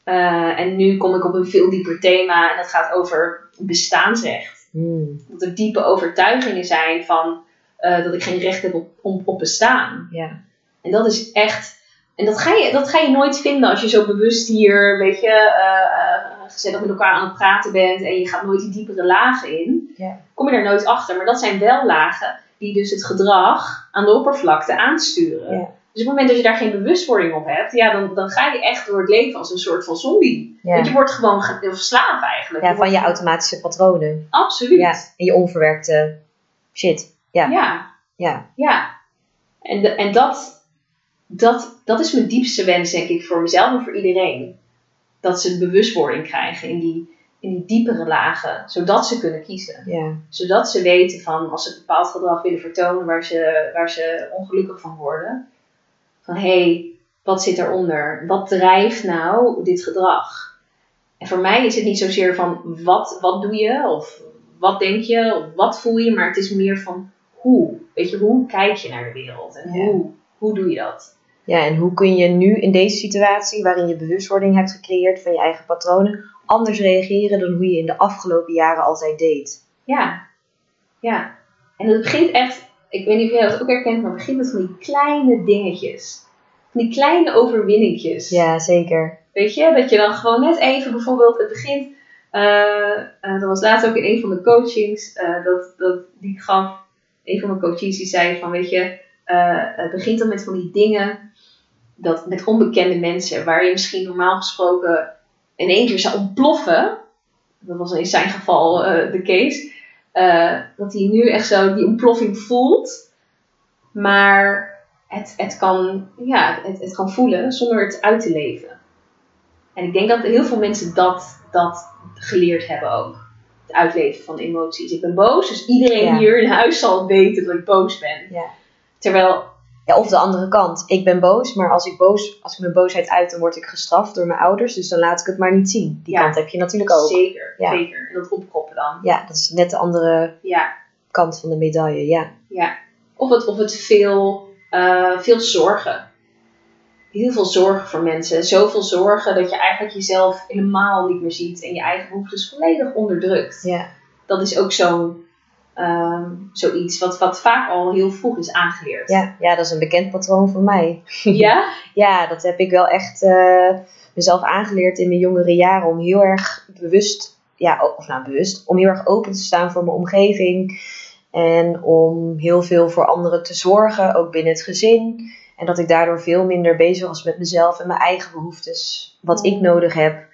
Eh, en nu kom ik op een veel dieper thema en dat gaat over bestaansrecht. Hmm, Dat er diepe overtuigingen zijn van eh, dat ik geen recht heb op, op, op bestaan. ja. En dat is echt. En dat ga je, dat ga je nooit vinden als je zo bewust hier, weet je, eh, eh, gezellig met elkaar aan het praten bent en je gaat nooit die diepere lagen in. Ja. Kom je daar nooit achter. Maar dat zijn wel lagen die dus het gedrag aan de oppervlakte aansturen. Ja. Dus op het moment dat je daar geen bewustwording op hebt, ja, dan, dan ga je echt door het leven als een soort van zombie. Ja. Want je wordt gewoon ge- verslaafd eigenlijk. ja, Je van je automatische patronen. Absoluut. Ja, en je onverwerkte shit. Ja, ja. ja. Ja, en, de, en dat, dat, dat is mijn diepste wens, denk ik, voor mezelf en voor iedereen. Dat ze bewustwording krijgen in die, in die diepere lagen, zodat ze kunnen kiezen. ja. Zodat ze weten van als ze een bepaald gedrag willen vertonen waar ze, waar ze ongelukkig van worden. Van hé, hey, wat zit eronder? Wat drijft nou dit gedrag? En voor mij is het niet zozeer van wat, wat doe je of wat denk je of wat voel je, maar het is meer van hoe. Weet je, hoe kijk je naar de wereld en Ja. hoe, hoe doe je dat? Ja, en hoe kun je nu in deze situatie, waarin je bewustwording hebt gecreëerd van je eigen patronen, anders reageren dan hoe je in de afgelopen jaren altijd deed? Ja, ja. En het begint echt, ik weet niet of jij dat ook herkent, maar het begint met van die kleine dingetjes. Van die kleine overwinningjes. Ja, zeker. Weet je, dat je dan gewoon net even bijvoorbeeld, het begint, eh, eh, dat was laatst ook in een van de coachings, eh, dat, dat die gaf, een van mijn coaches die zei van, weet je, eh, het begint dan met van die dingen, dat met onbekende mensen, waar je misschien normaal gesproken in één keer zou ontploffen, dat was in zijn geval eh, de case, eh, dat hij nu echt zo die ontploffing voelt, maar het, het, kan, ja, het, het kan voelen zonder het uit te leven. En ik denk dat heel veel mensen dat, dat geleerd hebben ook. Het uitleven van emoties. Ik ben boos, dus iedereen Ja. hier in huis zal weten dat ik boos ben. Ja. Terwijl, Ja, of de andere kant. Ik ben boos, maar als ik, boos, als ik mijn boosheid uit, dan word ik gestraft door mijn ouders. Dus dan laat ik het maar niet zien. Die Ja. kant heb je natuurlijk ook. zeker, Ja. zeker. En dat opkroppen dan. Ja, dat is net de andere Ja, kant van de medaille. Ja, ja. Of het, of het veel, eh, veel zorgen. Heel veel zorgen voor mensen. Zoveel zorgen dat je eigenlijk jezelf helemaal niet meer ziet. En je eigen behoeftes volledig onderdrukt. ja. dat is ook zo'n ehm, zoiets wat, wat vaak al heel vroeg is aangeleerd. Ja, ja, dat is een bekend patroon van mij. <laughs> Ja? Ja, dat heb ik wel echt eh, mezelf aangeleerd in mijn jongere jaren om heel erg bewust, ja, of nou bewust, om heel erg open te staan voor mijn omgeving en om heel veel voor anderen te zorgen, ook binnen het gezin. En dat ik daardoor veel minder bezig was met mezelf en mijn eigen behoeftes. Wat ik Mm. nodig heb.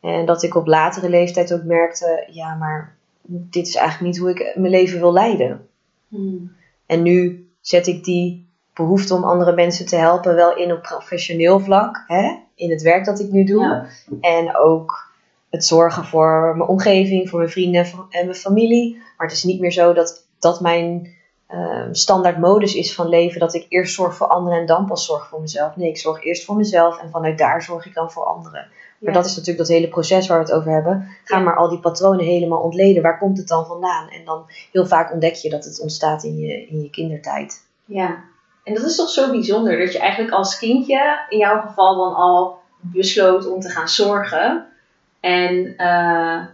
En dat ik op latere leeftijd ook merkte, ja, maar dit is eigenlijk niet hoe ik mijn leven wil leiden. Hmm. En nu zet ik die behoefte om andere mensen te helpen wel in op professioneel vlak. Hè? In het werk dat ik nu doe. Ja. En ook het zorgen voor mijn omgeving, voor mijn vrienden en mijn familie. Maar het is niet meer zo dat dat mijn eh, standaard modus is van leven. Dat ik eerst zorg voor anderen en dan pas zorg voor mezelf. Nee, ik zorg eerst voor mezelf en vanuit daar zorg ik dan voor anderen. Maar dat is natuurlijk dat hele proces waar we het over hebben. Ga maar al die patronen helemaal ontleden. Waar komt het dan vandaan? En dan heel vaak ontdek je dat het ontstaat in je, in je kindertijd. Ja, en dat is toch zo bijzonder dat je eigenlijk als kindje in jouw geval dan al besloot om te gaan zorgen. En, eh,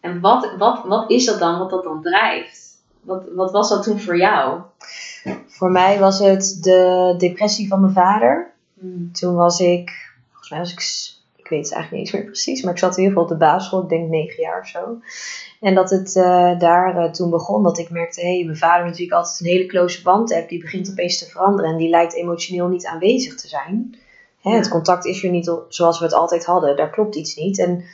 en wat, wat, wat is dat dan wat dat dan drijft? Wat, wat was dat toen voor jou? Voor mij was het de depressie van mijn vader. Toen was ik, volgens mij was ik, s- ik weet het eigenlijk niet eens meer precies, maar ik zat in ieder geval op de basisschool, ik denk negen jaar of zo. En dat het eh, daar eh, toen begon, dat ik merkte, hé, hey, mijn vader met wie ik altijd een hele close band heb, die begint opeens te veranderen en die lijkt emotioneel niet aanwezig te zijn. Hè, Het Ja. contact is er niet zoals we het altijd hadden, daar klopt iets niet. En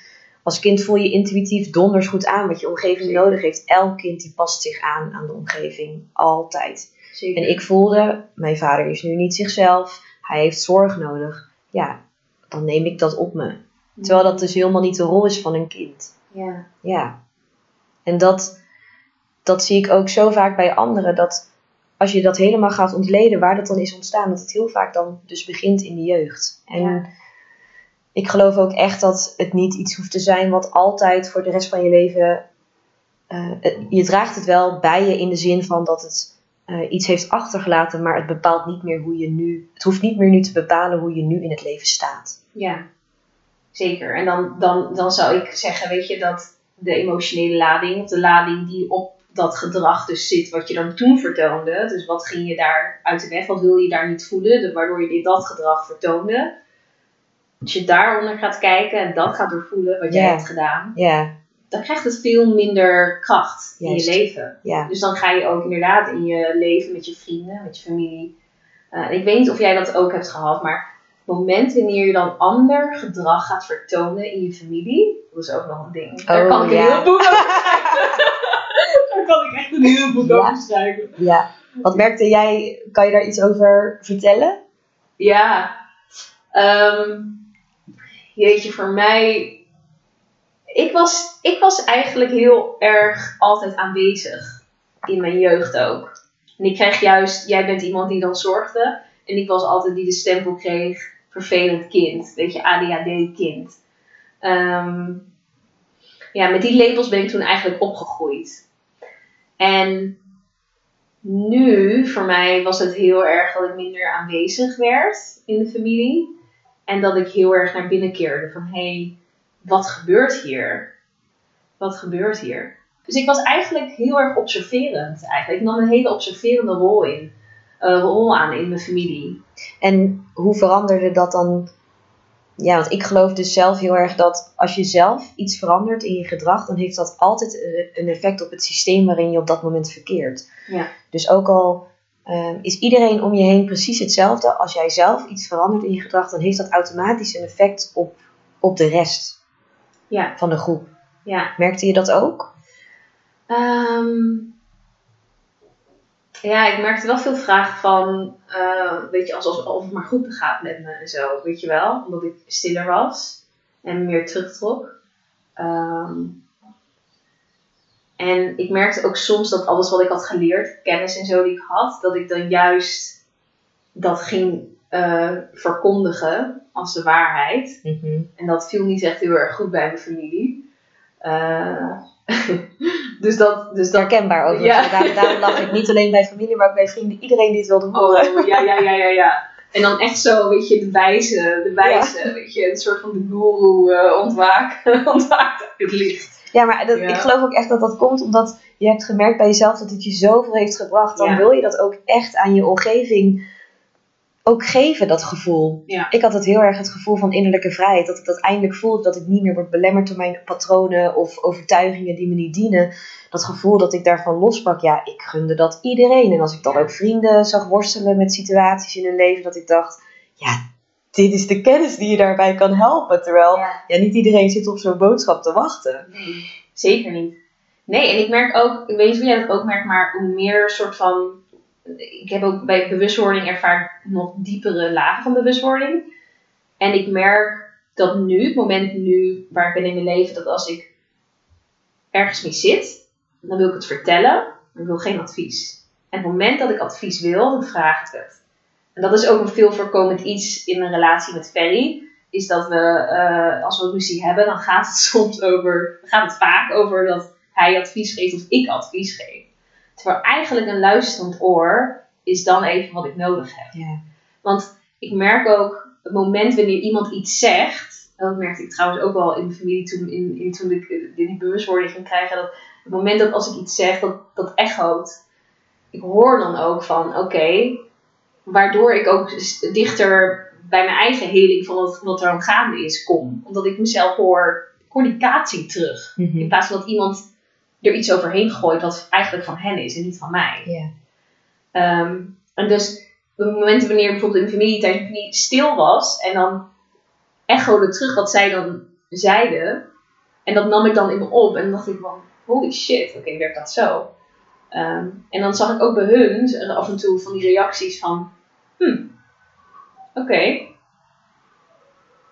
als kind voel je intuïtief donders goed aan wat je omgeving Zeker. nodig heeft. Elk kind die past zich aan aan de omgeving, altijd. Zeker. En ik voelde, mijn vader is nu niet zichzelf, hij heeft zorg nodig. Ja, dan neem ik dat op me. Terwijl dat dus helemaal niet de rol is van een kind. Ja, Ja. En dat, dat zie ik ook zo vaak bij anderen, dat als je dat helemaal gaat ontleden waar dat dan is ontstaan, dat het heel vaak dan dus begint in de jeugd. En Ja. ik geloof ook echt dat het niet iets hoeft te zijn wat altijd voor de rest van je leven. eh, je draagt het wel bij je in de zin van dat het eh, iets heeft achtergelaten, maar het bepaalt niet meer hoe je nu. Het hoeft niet meer nu te bepalen hoe je nu in het leven staat. ja, zeker. En dan, dan, dan zou ik zeggen, weet je, dat de emotionele lading, of de lading die op dat gedrag dus zit, wat je dan toen vertoonde. Dus wat ging je daar uit de weg? Wat wil je daar niet voelen? waardoor je dit, dat gedrag vertoonde. Als je daaronder gaat kijken en dat gaat doorvoelen wat jij hebt gedaan, Ja, dan krijgt het veel minder kracht in Juist. je leven. ja. Dus dan ga je ook inderdaad in je leven met je vrienden, met je familie. Eh, ik weet niet of jij dat ook hebt gehad, maar het moment wanneer je dan ander gedrag gaat vertonen in je familie, dat is ook nog een ding. Daar Oh, kan ik een heel boek over schrijven. <laughs> Daar kan ik echt een heel boek Ja. over schrijven. ja. Wat merkte jij? Kan je daar iets over vertellen? Ja, ehm jeetje, voor mij. Ik was, ik was eigenlijk heel erg altijd aanwezig. In mijn jeugd ook. En ik kreeg juist, jij bent iemand die dan zorgde. En ik was altijd die de stempel kreeg, vervelend kind. Weet je, ADHD-kind. Ehm, ja, met die labels ben ik toen eigenlijk opgegroeid. En nu, voor mij, was het heel erg dat ik minder aanwezig werd in de familie. En dat ik heel erg naar binnen keerde van, hé, hey, wat gebeurt hier? Wat gebeurt hier? Dus ik was eigenlijk heel erg observerend eigenlijk. Ik nam een hele observerende rol, in, eh, rol aan in mijn familie. En hoe veranderde dat dan? Ja, want ik geloof dus zelf heel erg dat als je zelf iets verandert in je gedrag, dan heeft dat altijd eh, een effect op het systeem waarin je op dat moment verkeert. Ja. Dus ook al eh, is iedereen om je heen precies hetzelfde, als jij zelf iets verandert in je gedrag, dan heeft dat automatisch een effect op, op de rest Ja, van de groep. ja. Merkte je dat ook? Ehm, ja, ik merkte wel veel vragen van, eh, weet je, alsof, of het maar goed gaat met me en zo, weet je wel. Omdat ik stiller was en meer terugtrok. Ehm, en ik merkte ook soms dat alles wat ik had geleerd, kennis en zo die ik had, dat ik dan juist dat ging eh, verkondigen als de waarheid. En dat viel niet echt heel erg goed bij mijn familie. Eh, <laughs> dus dat, dus dat Herkenbaar over. Ja. Daarom, daarom lag ik niet alleen bij familie, maar ook bij vrienden. Iedereen die het wilde horen. Oh, ja, ja, ja, ja, ja. En dan echt zo, weet je, de wijze, de wijze, weet je, een soort van de guru eh <laughs> ontwaakt, ontwaakt uit het licht. Ja, maar dat, Ja. ik geloof ook echt dat dat komt omdat je hebt gemerkt bij jezelf dat het je zoveel heeft gebracht. Dan wil je dat ook echt aan je omgeving ook geven, dat gevoel. Ja. Ik had het heel erg het gevoel van innerlijke vrijheid. Dat ik dat eindelijk voelde. Dat ik niet meer word belemmerd door mijn patronen of overtuigingen die me niet dienen. Dat gevoel dat ik daarvan lospak. Ja, ik gunde dat iedereen. En als ik dan ook vrienden zag worstelen met situaties in hun leven. Dat ik dacht, ja, dit is de kennis die je daarbij kan helpen. Terwijl, Ja. ja, niet iedereen zit op zo'n boodschap te wachten. Nee, zeker niet. Nee, en ik merk ook, ik weet niet of jij dat ook merkt, maar hoe meer soort van. Ik heb ook bij bewustwording ervaar ik nog diepere lagen van bewustwording. En ik merk dat nu, het moment nu waar ik ben in mijn leven, dat als ik ergens mee zit, dan wil ik het vertellen, maar ik wil geen advies. En het moment dat ik advies wil, dan vraag ik het. En dat is ook een veel voorkomend iets in een relatie met Ferry. Is dat we, eh, als we ruzie hebben, dan gaat het <laughs> soms over, dan gaat het vaak over dat hij advies geeft of ik advies geef. Terwijl eigenlijk een luisterend oor is dan even wat ik nodig heb. Ja. Want ik merk ook, het moment wanneer iemand iets zegt, dat merkte ik trouwens ook wel in de familie toen, in, in, toen ik eh, die bewustwording ging krijgen, dat het moment dat als ik iets zeg, dat, dat echoot. Ik hoor dan ook van, oké, waardoor ik ook dichter bij mijn eigen heling van wat, wat er aan gaande is kom. Omdat ik mezelf hoor, kaatsie terug. Mhm. In plaats van dat iemand er iets overheen gooit wat eigenlijk van hen is en niet van mij. Ehm, en dus op het moment wanneer bijvoorbeeld in familie tijdens de familie stil was en dan echode terug wat zij dan zeiden. En dat nam ik dan in me op en dan dacht ik van holy shit, oké, werkt dat zo? Ehm, en dan zag ik ook bij hun af en toe van die reacties van hm, oké.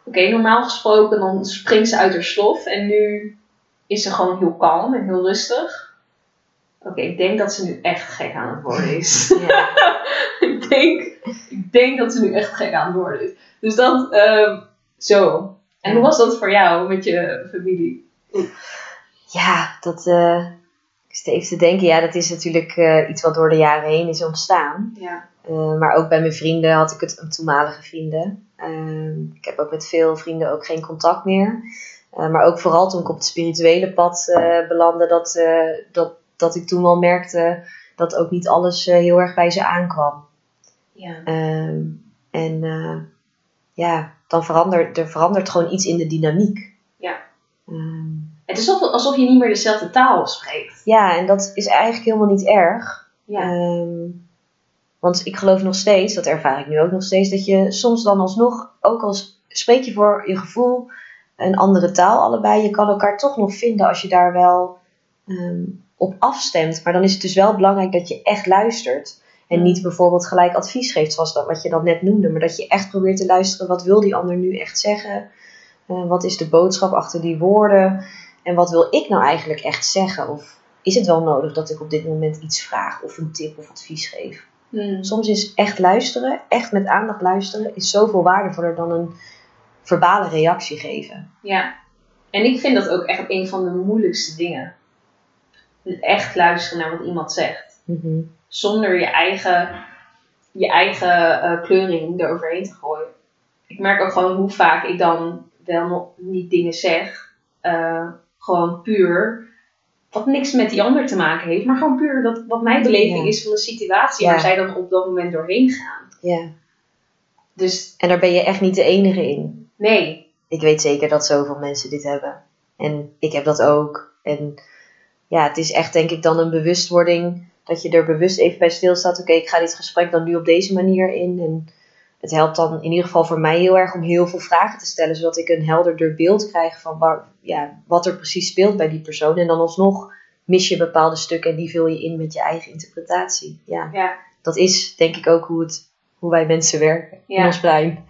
Oké, normaal gesproken dan springt ze uit haar slof en nu is ze gewoon heel kalm en heel rustig. Oké, ik denk dat ze nu echt gek aan het worden is. Ja. <laughs> ik, denk, ik denk dat ze nu echt gek aan het worden is. Dus dat, ehm, zo. En hoe was dat voor jou met je familie? Ja, dat. eh, ik zit even te denken, ja, dat is natuurlijk eh, iets wat door de jaren heen is ontstaan. Ja. Eh, maar ook bij mijn vrienden had ik het, toenmalige vrienden. Ehm, ik heb ook met veel vrienden ook geen contact meer. Eh, maar ook vooral toen ik op het spirituele pad eh, belandde, dat, eh, dat, dat ik toen wel merkte dat ook niet alles heel erg bij ze aankwam. Ja. Ehm, en ja, dan verandert er verandert gewoon iets in de dynamiek. Ja. Ehm, Het is alsof, alsof je niet meer dezelfde taal spreekt. ja, en dat is eigenlijk helemaal niet erg. Ja. Ehm, want ik geloof nog steeds, dat ervaar ik nu ook nog steeds, dat je soms dan alsnog, ook al spreek je voor je gevoel een andere taal allebei, je kan elkaar toch nog vinden als je daar wel ehm, op afstemt. Maar dan is het dus wel belangrijk dat je echt luistert. En niet bijvoorbeeld gelijk advies geeft, zoals dat, wat je dan net noemde. Maar dat je echt probeert te luisteren, wat wil die ander nu echt zeggen? Eh, wat is de boodschap achter die woorden? En wat wil ik nou eigenlijk echt zeggen? Of is het wel nodig dat ik op dit moment iets vraag of een tip of advies geef? Hmm. Soms is echt luisteren, echt met aandacht luisteren, is zoveel waardevoller dan een verbale reactie geven. Ja. En ik vind dat ook echt een van de moeilijkste dingen. Echt luisteren naar wat iemand zegt. Mhm. Zonder je eigen, je eigen eh, kleuring eroverheen te gooien. Ik merk ook gewoon hoe vaak ik dan wel niet dingen zeg. eh, gewoon puur. Wat niks met die ander te maken heeft. Maar gewoon puur dat, wat mijn beleving Ja. is van de situatie Ja. waar zij dan op dat moment doorheen gaan. Ja. Dus En daar ben je echt niet de enige in. Nee. Ik weet zeker dat zoveel mensen dit hebben. En ik heb dat ook. En ja, het is echt denk ik dan een bewustwording. Dat je er bewust even bij stilstaat. Oké, ik ga dit gesprek dan nu op deze manier in. En het helpt dan in ieder geval voor mij heel erg om heel veel vragen te stellen. Zodat ik een helderder beeld krijg van waar, ja, wat er precies speelt bij die persoon. En dan alsnog mis je bepaalde stukken en die vul je in met je eigen interpretatie. Ja, Ja. dat is denk ik ook hoe, het, hoe wij mensen werken in Ja. ons brein.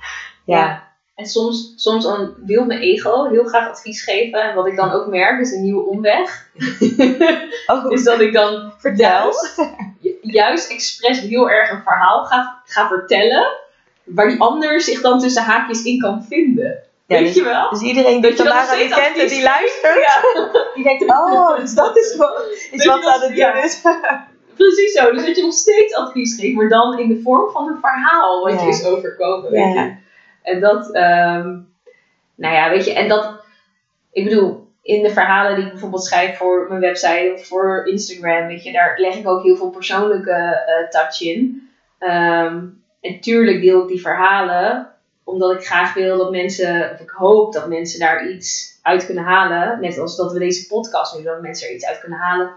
Ja. Ja. En soms, soms wil mijn ego heel graag advies geven. En wat ik dan ook merk is een nieuwe omweg. <laughs> Oh, is dat ik dan vertel. juist, ju- juist expres heel erg een verhaal ga, ga vertellen. Waar die ander zich dan tussen haakjes in kan vinden. Ja, Weet dus, je wel? dus iedereen die Tamara niet kent en die luistert, Ja, die denkt, oh, dus dat is wat, is wat aan het doen is. <laughs> precies zo. Dus dat je nog steeds advies geeft. Maar dan in de vorm van een verhaal wat je is overkomen. Ja. En dat, ehm, nou ja, weet je, en dat, ik bedoel, in de verhalen die ik bijvoorbeeld schrijf voor mijn website of voor Instagram, weet je, daar leg ik ook heel veel persoonlijke eh, touch in. Ehm, En tuurlijk deel ik die verhalen omdat ik graag wil dat mensen, of ik hoop dat mensen daar iets uit kunnen halen. Net als dat we deze podcast nu, dat mensen er iets uit kunnen halen.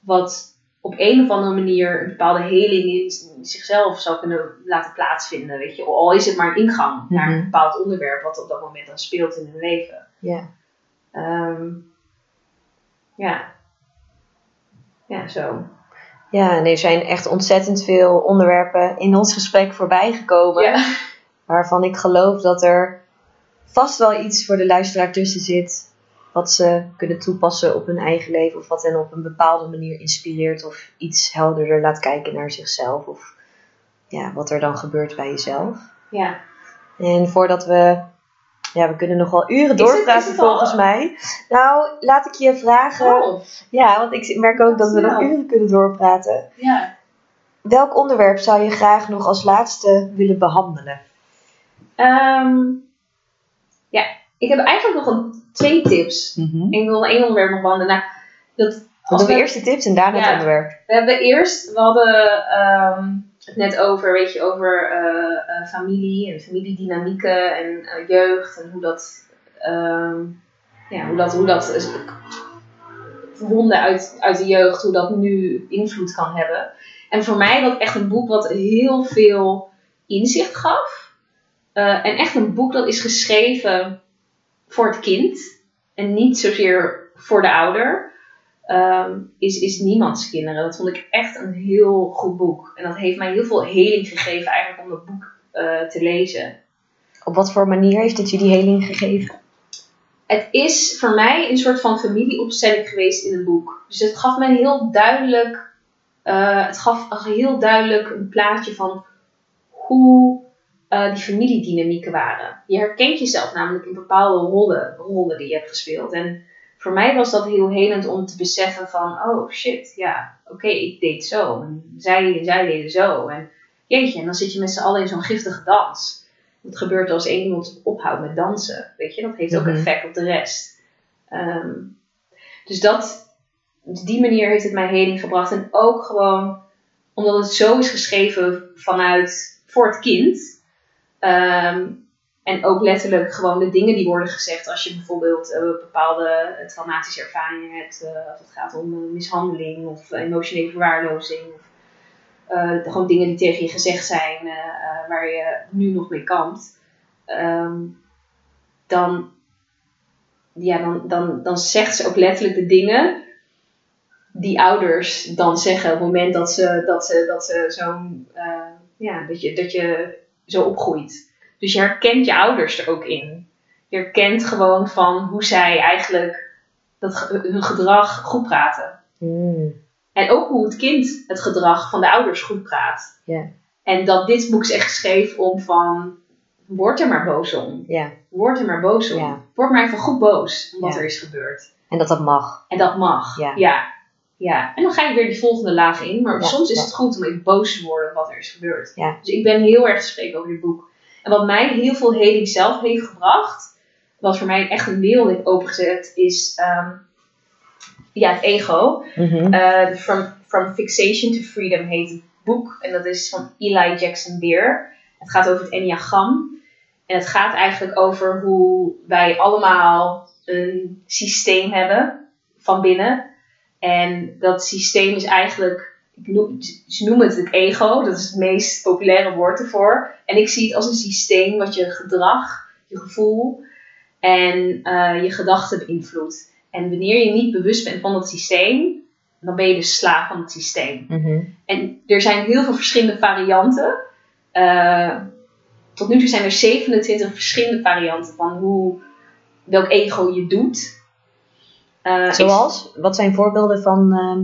Wat op een of andere manier een bepaalde heling in zichzelf zou kunnen laten plaatsvinden. Weet je? Al is het maar een ingang naar een Mhm. bepaald onderwerp wat op dat moment dan speelt in hun leven. Ja. Ehm, ja. Ja, zo. Ja, en er zijn echt ontzettend veel onderwerpen in ons gesprek voorbij gekomen. Ja. Waarvan ik geloof dat er vast wel iets voor de luisteraar tussen zit. Wat ze kunnen toepassen op hun eigen leven. Of wat hen op een bepaalde manier inspireert. Of iets helderder laat kijken naar zichzelf. Of ja, wat er dan gebeurt bij jezelf. Ja. En voordat we. Ja, we kunnen nog wel uren doorpraten al? volgens mij. Nou, laat ik je vragen. Oh, Ja, want ik merk ook dat we nog uren kunnen doorpraten. ja. Welk onderwerp zou je graag nog als laatste willen behandelen? Ehm, ja, ik heb eigenlijk nog een, twee tips. Ik wil één onderwerp nog behandelen. Nou, dat, als we we, eerst de tips en daarna Ja. het onderwerp. we hebben eerst, we hadden ehm, het net over, weet je, over eh, eh, familie en familiedynamieken en eh, jeugd en hoe dat, ehm, ja, hoe dat, hoe dat wonden uit, uit de jeugd, hoe dat nu invloed kan hebben. En voor mij was echt een boek wat heel veel inzicht gaf. En echt een boek dat is geschreven voor het kind en niet zozeer voor de ouder. ehm, is, is Niemands Kinderen. Dat vond ik echt een heel goed boek. En dat heeft mij heel veel heling gegeven eigenlijk om dat boek eh, te lezen. Op wat voor manier heeft het je die heling gegeven? Het is voor mij een soort van familieopstelling geweest in een boek. Dus het gaf mij een heel duidelijk, eh, het gaf een heel duidelijk een plaatje van hoe eh, die familiedynamieken waren. Je herkent jezelf namelijk in bepaalde rollen, rollen die je hebt gespeeld. En voor mij was dat heel helend om te beseffen van, oh shit, ja, oké, ik deed zo. En zij, zij deden zo. En jeetje, en dan zit je met z'n allen in zo'n giftige dans. Het gebeurt als één iemand ophoudt met dansen. Weet je, dat heeft ook Mhm. effect op de rest. Ehm, dus dat, op die manier heeft het mij heling gebracht. En ook gewoon omdat het zo is geschreven vanuit voor het kind. Ehm, en ook letterlijk gewoon de dingen die worden gezegd als je bijvoorbeeld eh, bepaalde eh, traumatische ervaringen hebt. eh, als het gaat om mishandeling of emotionele verwaarlozing. Of, gewoon dingen die tegen je gezegd zijn waar je nu nog mee kampt. Ehm, dan, ja, dan, dan, dan zegt ze ook letterlijk de dingen die ouders dan zeggen op het moment dat ze, dat ze, dat ze zo'n, ja, dat je, dat je zo opgroeit. Dus je herkent je ouders er ook in. Je herkent gewoon van hoe zij eigenlijk dat, hun gedrag goed praten. Hmm. En ook hoe het kind het gedrag van de ouders goed praat. En dat dit boek is echt geschreven om van, word er maar boos om. Word er maar boos om. Word maar even goed boos om wat er is gebeurd. en dat dat mag. En dat mag. Ja. Ja. En dan ga je weer die volgende laag in. Maar Ja, soms is ja. het goed om even boos te worden op wat er is gebeurd. Ja. Dus ik ben heel erg gesprek over dit boek. En wat mij heel veel heling zelf heeft gebracht, wat voor mij echt een wereld heeft opengezet, is ehm, ja, het ego. Mhm. Eh, from, from Fixation to Freedom heet het boek. En dat is van Eli Jackson Beer. Het gaat over het enneagram. En het gaat eigenlijk over hoe wij allemaal een systeem hebben van binnen. En dat systeem is eigenlijk, ik noem, ze noemen het het ego. Dat is het meest populaire woord ervoor. En ik zie het als een systeem wat je gedrag, je gevoel en eh, je gedachten beïnvloedt. En wanneer je niet bewust bent van dat systeem, dan ben je dus slaaf van het systeem. Mhm. En er zijn heel veel verschillende varianten. Eh, tot nu toe zijn er 27 verschillende varianten van hoe, welk ego je doet. Eh, ik- Zoals? Wat zijn voorbeelden van ehm,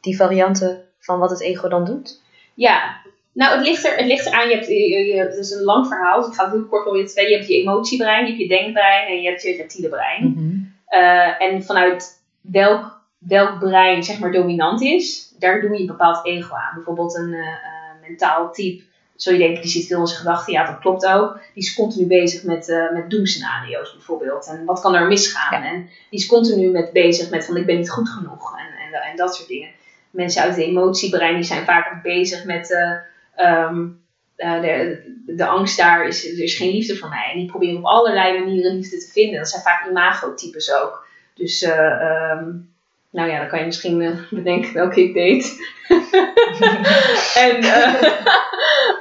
die varianten van wat het ego dan doet? Ja, nou het ligt, er, het ligt eraan. Je hebt, je, je- het is een lang verhaal, dus ik ga het heel kort proberen te vertellen. Je hebt je emotiebrein, je hebt je denkbrein en je hebt je reptiele brein. Mhm. Eh, en vanuit welk, welk brein zeg maar dominant is, daar doe je een bepaald ego aan. Bijvoorbeeld een eh, mentaal type, zou je denken, die zit veel in zijn gedachten. Ja, dat klopt ook. Die is continu bezig met, eh met doemscenario's bijvoorbeeld. En wat kan er misgaan? En die is continu met bezig met van ik ben niet goed genoeg. En, en, en dat soort dingen. Mensen uit de emotiebrein die zijn vaak bezig met... eh, ehm, eh, de, de angst daar is, er is geen liefde voor mij. En die proberen op allerlei manieren liefde te vinden. Dat zijn vaak imagotypes ook. Dus, eh, ehm, nou ja, dan kan je misschien eh, bedenken welke ik deed. <laughs> en, eh,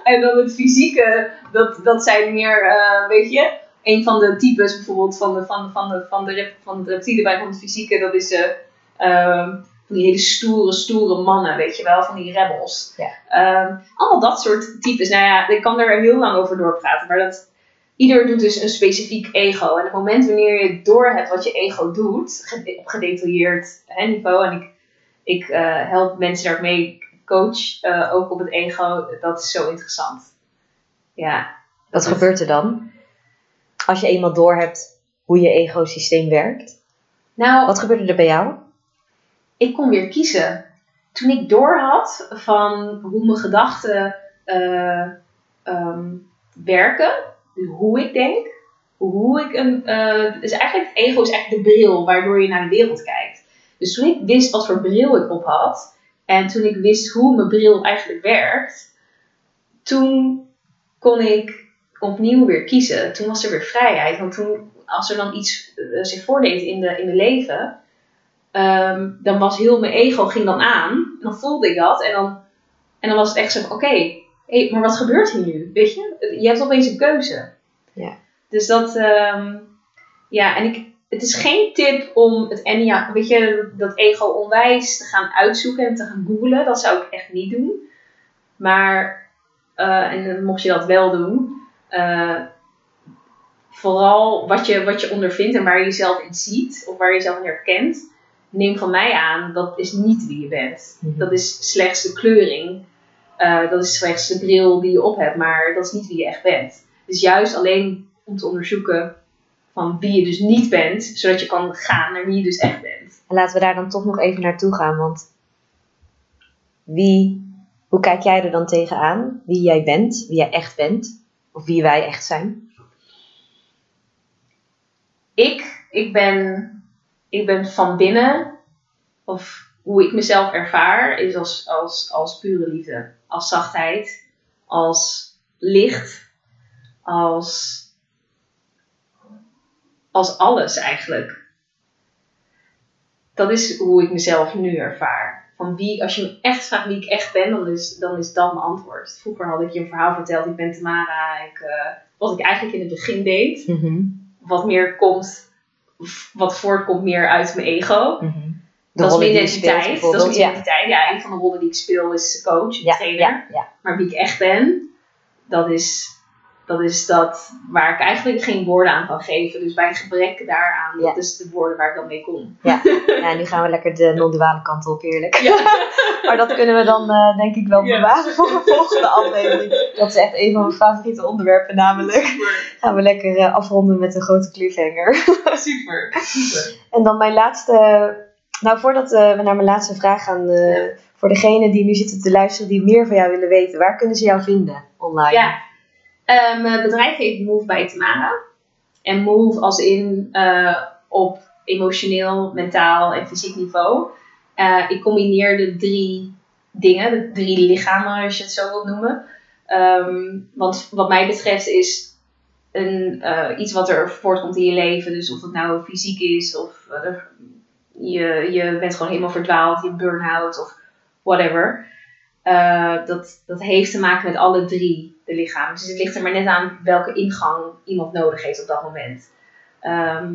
<laughs> en dan het fysieke, dat, dat zijn meer, eh, weet je, een van de types bijvoorbeeld van de, van, de- van de, van de, rep, van de reptielen bij van het fysieke, dat is eh, ehm, van die hele stoere, stoere mannen, weet je wel, van die rebels. Ja. Ehm, allemaal dat soort types. Nou ja, ik kan er heel lang over doorpraten, maar dat, ieder doet dus een specifiek ego. En het moment wanneer je doorhebt wat je ego doet, op gedetailleerd hè, niveau, en ik, ik eh, help mensen daarmee, coach eh, ook op het ego, dat is zo interessant. Ja. Wat Dat- gebeurt er dan? Als je eenmaal doorhebt hoe je egosysteem werkt. Nou, Wat gebeurde er bij jou? ik kon weer kiezen. Toen ik doorhad van hoe mijn gedachten eh, ehm, werken, hoe ik denk, hoe ik een. eh, dus eigenlijk het ego is eigenlijk de bril waardoor je naar de wereld kijkt. Dus toen ik wist wat voor bril ik op had en toen ik wist hoe mijn bril eigenlijk werkt, toen kon ik opnieuw weer kiezen. Toen was er weer vrijheid. Want toen, als er dan iets eh, zich voordeed in, de, in mijn leven, Ehm, dan was heel mijn ego ging dan aan. En dan voelde ik dat. En dan, en dan was het echt zo oké, hé, maar wat gebeurt hier nu? Weet je? Je hebt opeens een keuze. Ja. Dus dat, ehm, ja, en ik, het is geen tip om het Enya, weet je, dat ego onwijs te gaan uitzoeken en te gaan googlen. Dat zou ik echt niet doen. Maar, eh, en mocht je dat wel doen, eh, vooral wat je, wat je ondervindt en waar je jezelf in ziet, of waar je jezelf in herkent, neem van mij aan, dat is niet wie je bent. Mhm. Dat is slechts de kleuring. Eh, dat is slechts de bril die je op hebt, maar dat is niet wie je echt bent. Dus juist alleen om te onderzoeken van wie je dus niet bent, zodat je kan gaan naar wie je dus echt bent. En laten we daar dan toch nog even naartoe gaan. Want wie, hoe kijk jij er dan tegenaan? Wie jij bent, wie jij echt bent. Of wie wij echt zijn. Ik, ik ben, ik ben van binnen, of hoe ik mezelf ervaar, is als, als, als pure liefde. Als zachtheid, als licht, als, als alles eigenlijk. Dat is hoe ik mezelf nu ervaar. Van wie, als je me echt vraagt wie ik echt ben, dan is, dan is dat mijn antwoord. Vroeger had ik je een verhaal verteld, ik ben Tamara. Ik, eh, wat ik eigenlijk in het begin deed, wat meer komt, wat voortkomt meer uit mijn ego. De dat is mijn identiteit. Dat is mijn identiteit. Ja, een van de rollen die ik speel is coach, Ja, trainer. ja, ja. Maar wie ik echt ben, dat is, dat is dat waar ik eigenlijk geen woorden aan kan geven. Dus bij gebrek daaraan, Ja. dat is de woorden waar ik dan mee kom. Ja, <laughs> nu gaan we lekker de non-duale kant op, heerlijk. Ja. <laughs> maar dat kunnen we dan eh, denk ik wel Ja. bewaren voor de volgende aflevering. Dat is echt een van mijn favoriete onderwerpen namelijk. Super, Gaan we lekker eh, afronden met een grote cliffhanger. super, <laughs> super. En dan mijn laatste. Nou, voordat eh, we naar mijn laatste vraag gaan. eh, Voor degenen die nu zitten te luisteren, die meer van jou willen weten, waar kunnen ze jou vinden online? Ja, Eh, mijn bedrijf heet Move bij Tamara. En Move als in eh, op emotioneel, mentaal en fysiek niveau. Eh, ik combineer de drie dingen, de drie lichamen als je het zo wilt noemen. Ehm, want wat mij betreft is een, eh, iets wat er voortkomt in je leven, dus of het nou fysiek is of eh, je, je bent gewoon helemaal verdwaald, je burn-out of whatever. Eh, dat, dat heeft te maken met alle drie de lichamen. Dus het ligt er maar net aan welke ingang iemand nodig heeft op dat moment. Ehm,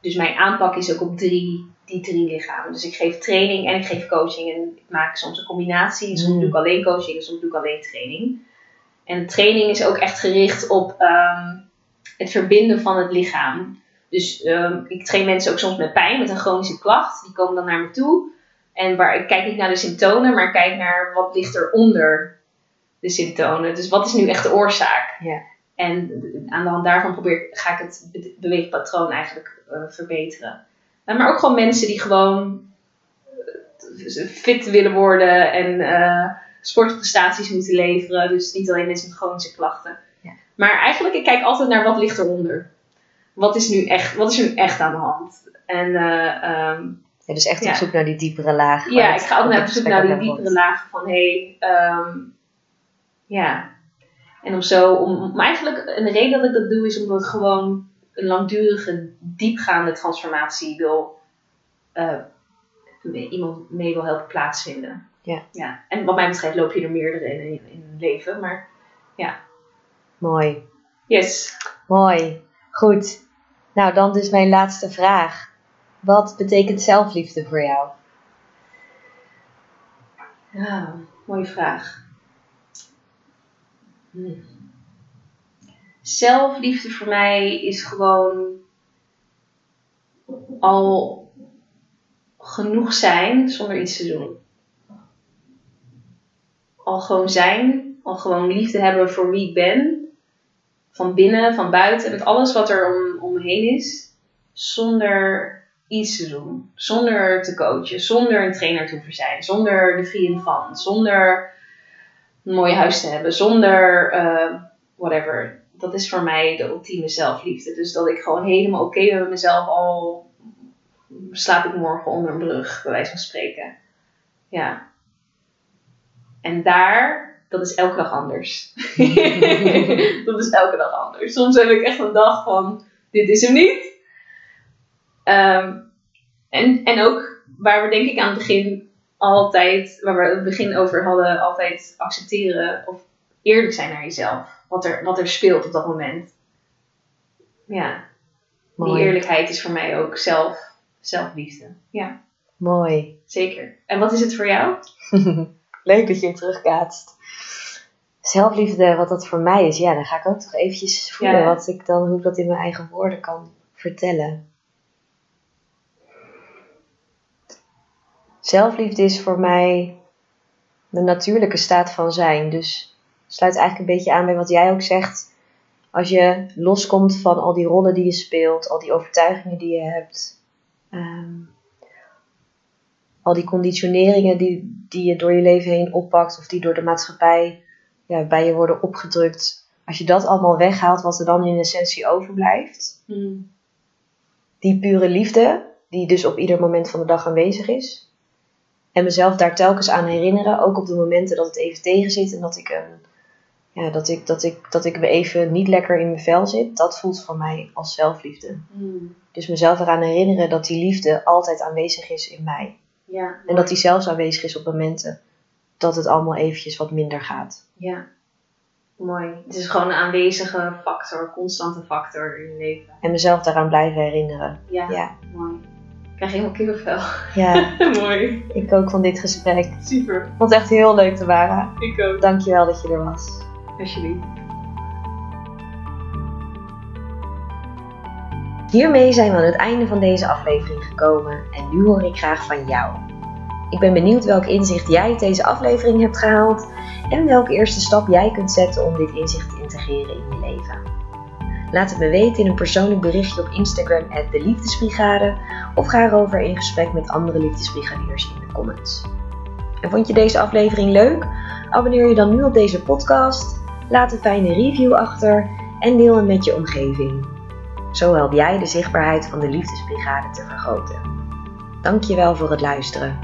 dus mijn aanpak is ook op drie, die drie lichamen. Dus ik geef training en ik geef coaching. En ik maak soms een combinatie. Soms Mm. doe ik alleen coaching en soms doe ik alleen training. En training is ook echt gericht op ehm, het verbinden van het lichaam. Dus ehm, ik train mensen ook soms met pijn, met een chronische klacht. Die komen dan naar me toe. En waar, ik kijk niet naar de symptomen, maar ik kijk naar wat ligt er onder de symptomen. Dus wat is nu echt de oorzaak? Ja. En aan de hand daarvan probeer, ga ik het be- beweegpatroon eigenlijk eh, verbeteren. Eh, maar ook gewoon mensen die gewoon eh, fit willen worden en sportprestaties moeten leveren. Dus niet alleen mensen met chronische klachten. Ja. Maar eigenlijk, ik kijk altijd naar wat ligt eronder. Wat is nu echt, wat is er nu echt aan de hand? En eh, ehm, Ja, dus echt Ja. op zoek naar die diepere laag. ja, ik ga ook naar op zoek naar die diepere lagen van hé, hey, ehm, ja. En om zo, om, maar eigenlijk een reden dat ik dat doe is omdat ik gewoon een langdurige, diepgaande transformatie wil, uh, iemand mee wil helpen plaatsvinden. Ja. ja. En wat mij betreft loop je er meerdere in, in, in het leven, maar ja. Mooi. Yes. Mooi. Goed. Nou, dan dus mijn laatste vraag. Wat betekent zelfliefde voor jou? Ja, mooie vraag. Hmm. Zelfliefde voor mij is gewoon al genoeg zijn zonder iets te doen. Al gewoon zijn, al gewoon liefde hebben voor wie ik ben. Van binnen, van buiten, met alles wat er om, om me heen is. Zonder iets te doen. Zonder te coachen, zonder een trainer te hoeven zijn, zonder de vriend van, zonder een mooi huis te hebben, zonder uh, whatever. Dat is voor mij de ultieme zelfliefde. Dus dat ik gewoon helemaal oké ben met mezelf, al slaap ik morgen onder een brug, bij wijze van spreken. Ja. En daar, dat is elke dag anders. <laughs> dat is elke dag anders. Soms heb ik echt een dag van, dit is hem niet. Ehm, en, en ook waar we denk ik aan het begin altijd, waar we het begin over hadden, altijd accepteren of eerlijk zijn naar jezelf. Wat er, wat er speelt op dat moment. Ja. Die eerlijkheid is voor mij ook zelf, zelfliefde. Ja. Mooi. Zeker. En wat is het voor jou? <laughs> Leuk dat je het terugkaatst. Zelfliefde, wat dat voor mij is, ja, dan ga ik ook toch eventjes voelen wat ik dan, hoe ik dat in mijn eigen woorden kan vertellen. Zelfliefde is voor mij de natuurlijke staat van zijn. Dus sluit eigenlijk een beetje aan bij wat jij ook zegt. Als je loskomt van al die rollen die je speelt, al die overtuigingen die je hebt, al die conditioneringen die, die je door je leven heen oppakt of die door de maatschappij ja, bij je worden opgedrukt. Als je dat allemaal weghaalt, wat er dan in essentie overblijft, hmm. die pure liefde, die dus op ieder moment van de dag aanwezig is, en mezelf daar telkens aan herinneren, ook op de momenten dat het even tegen zit en dat ik, een, ja, dat ik, dat ik, dat ik me even niet lekker in mijn vel zit. Dat voelt voor mij als zelfliefde. Mm. Dus mezelf eraan herinneren dat die liefde altijd aanwezig is in mij. Ja, en dat die zelfs aanwezig is op momenten dat het allemaal eventjes wat minder gaat. Ja, mooi. Het is gewoon een aanwezige factor, constante factor in je leven. En mezelf daaraan blijven herinneren. Ja, ja. mooi krijg helemaal kippenvel. Ja. <laughs> Mooi. Ik ook van dit gesprek. Super. Vond het echt heel leuk, Tamara. Ik ook. Dankjewel dat je er was. Alsjeblieft. Hiermee zijn we aan het einde van deze aflevering gekomen en nu hoor ik graag van jou. Ik ben benieuwd welk inzicht jij uit deze aflevering hebt gehaald en welke eerste stap jij kunt zetten om dit inzicht te integreren in je leven. Laat het me weten in een persoonlijk berichtje op Instagram at de Liefdesbrigade of ga erover in gesprek met andere liefdesbrigadiers in de comments. En vond je deze aflevering leuk? Abonneer je dan nu op deze podcast, laat een fijne review achter en deel hem met je omgeving. Zo help jij de zichtbaarheid van de Liefdesbrigade te vergroten. Dankjewel voor het luisteren.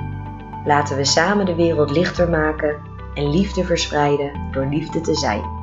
Laten we samen de wereld lichter maken en liefde verspreiden door liefde te zijn.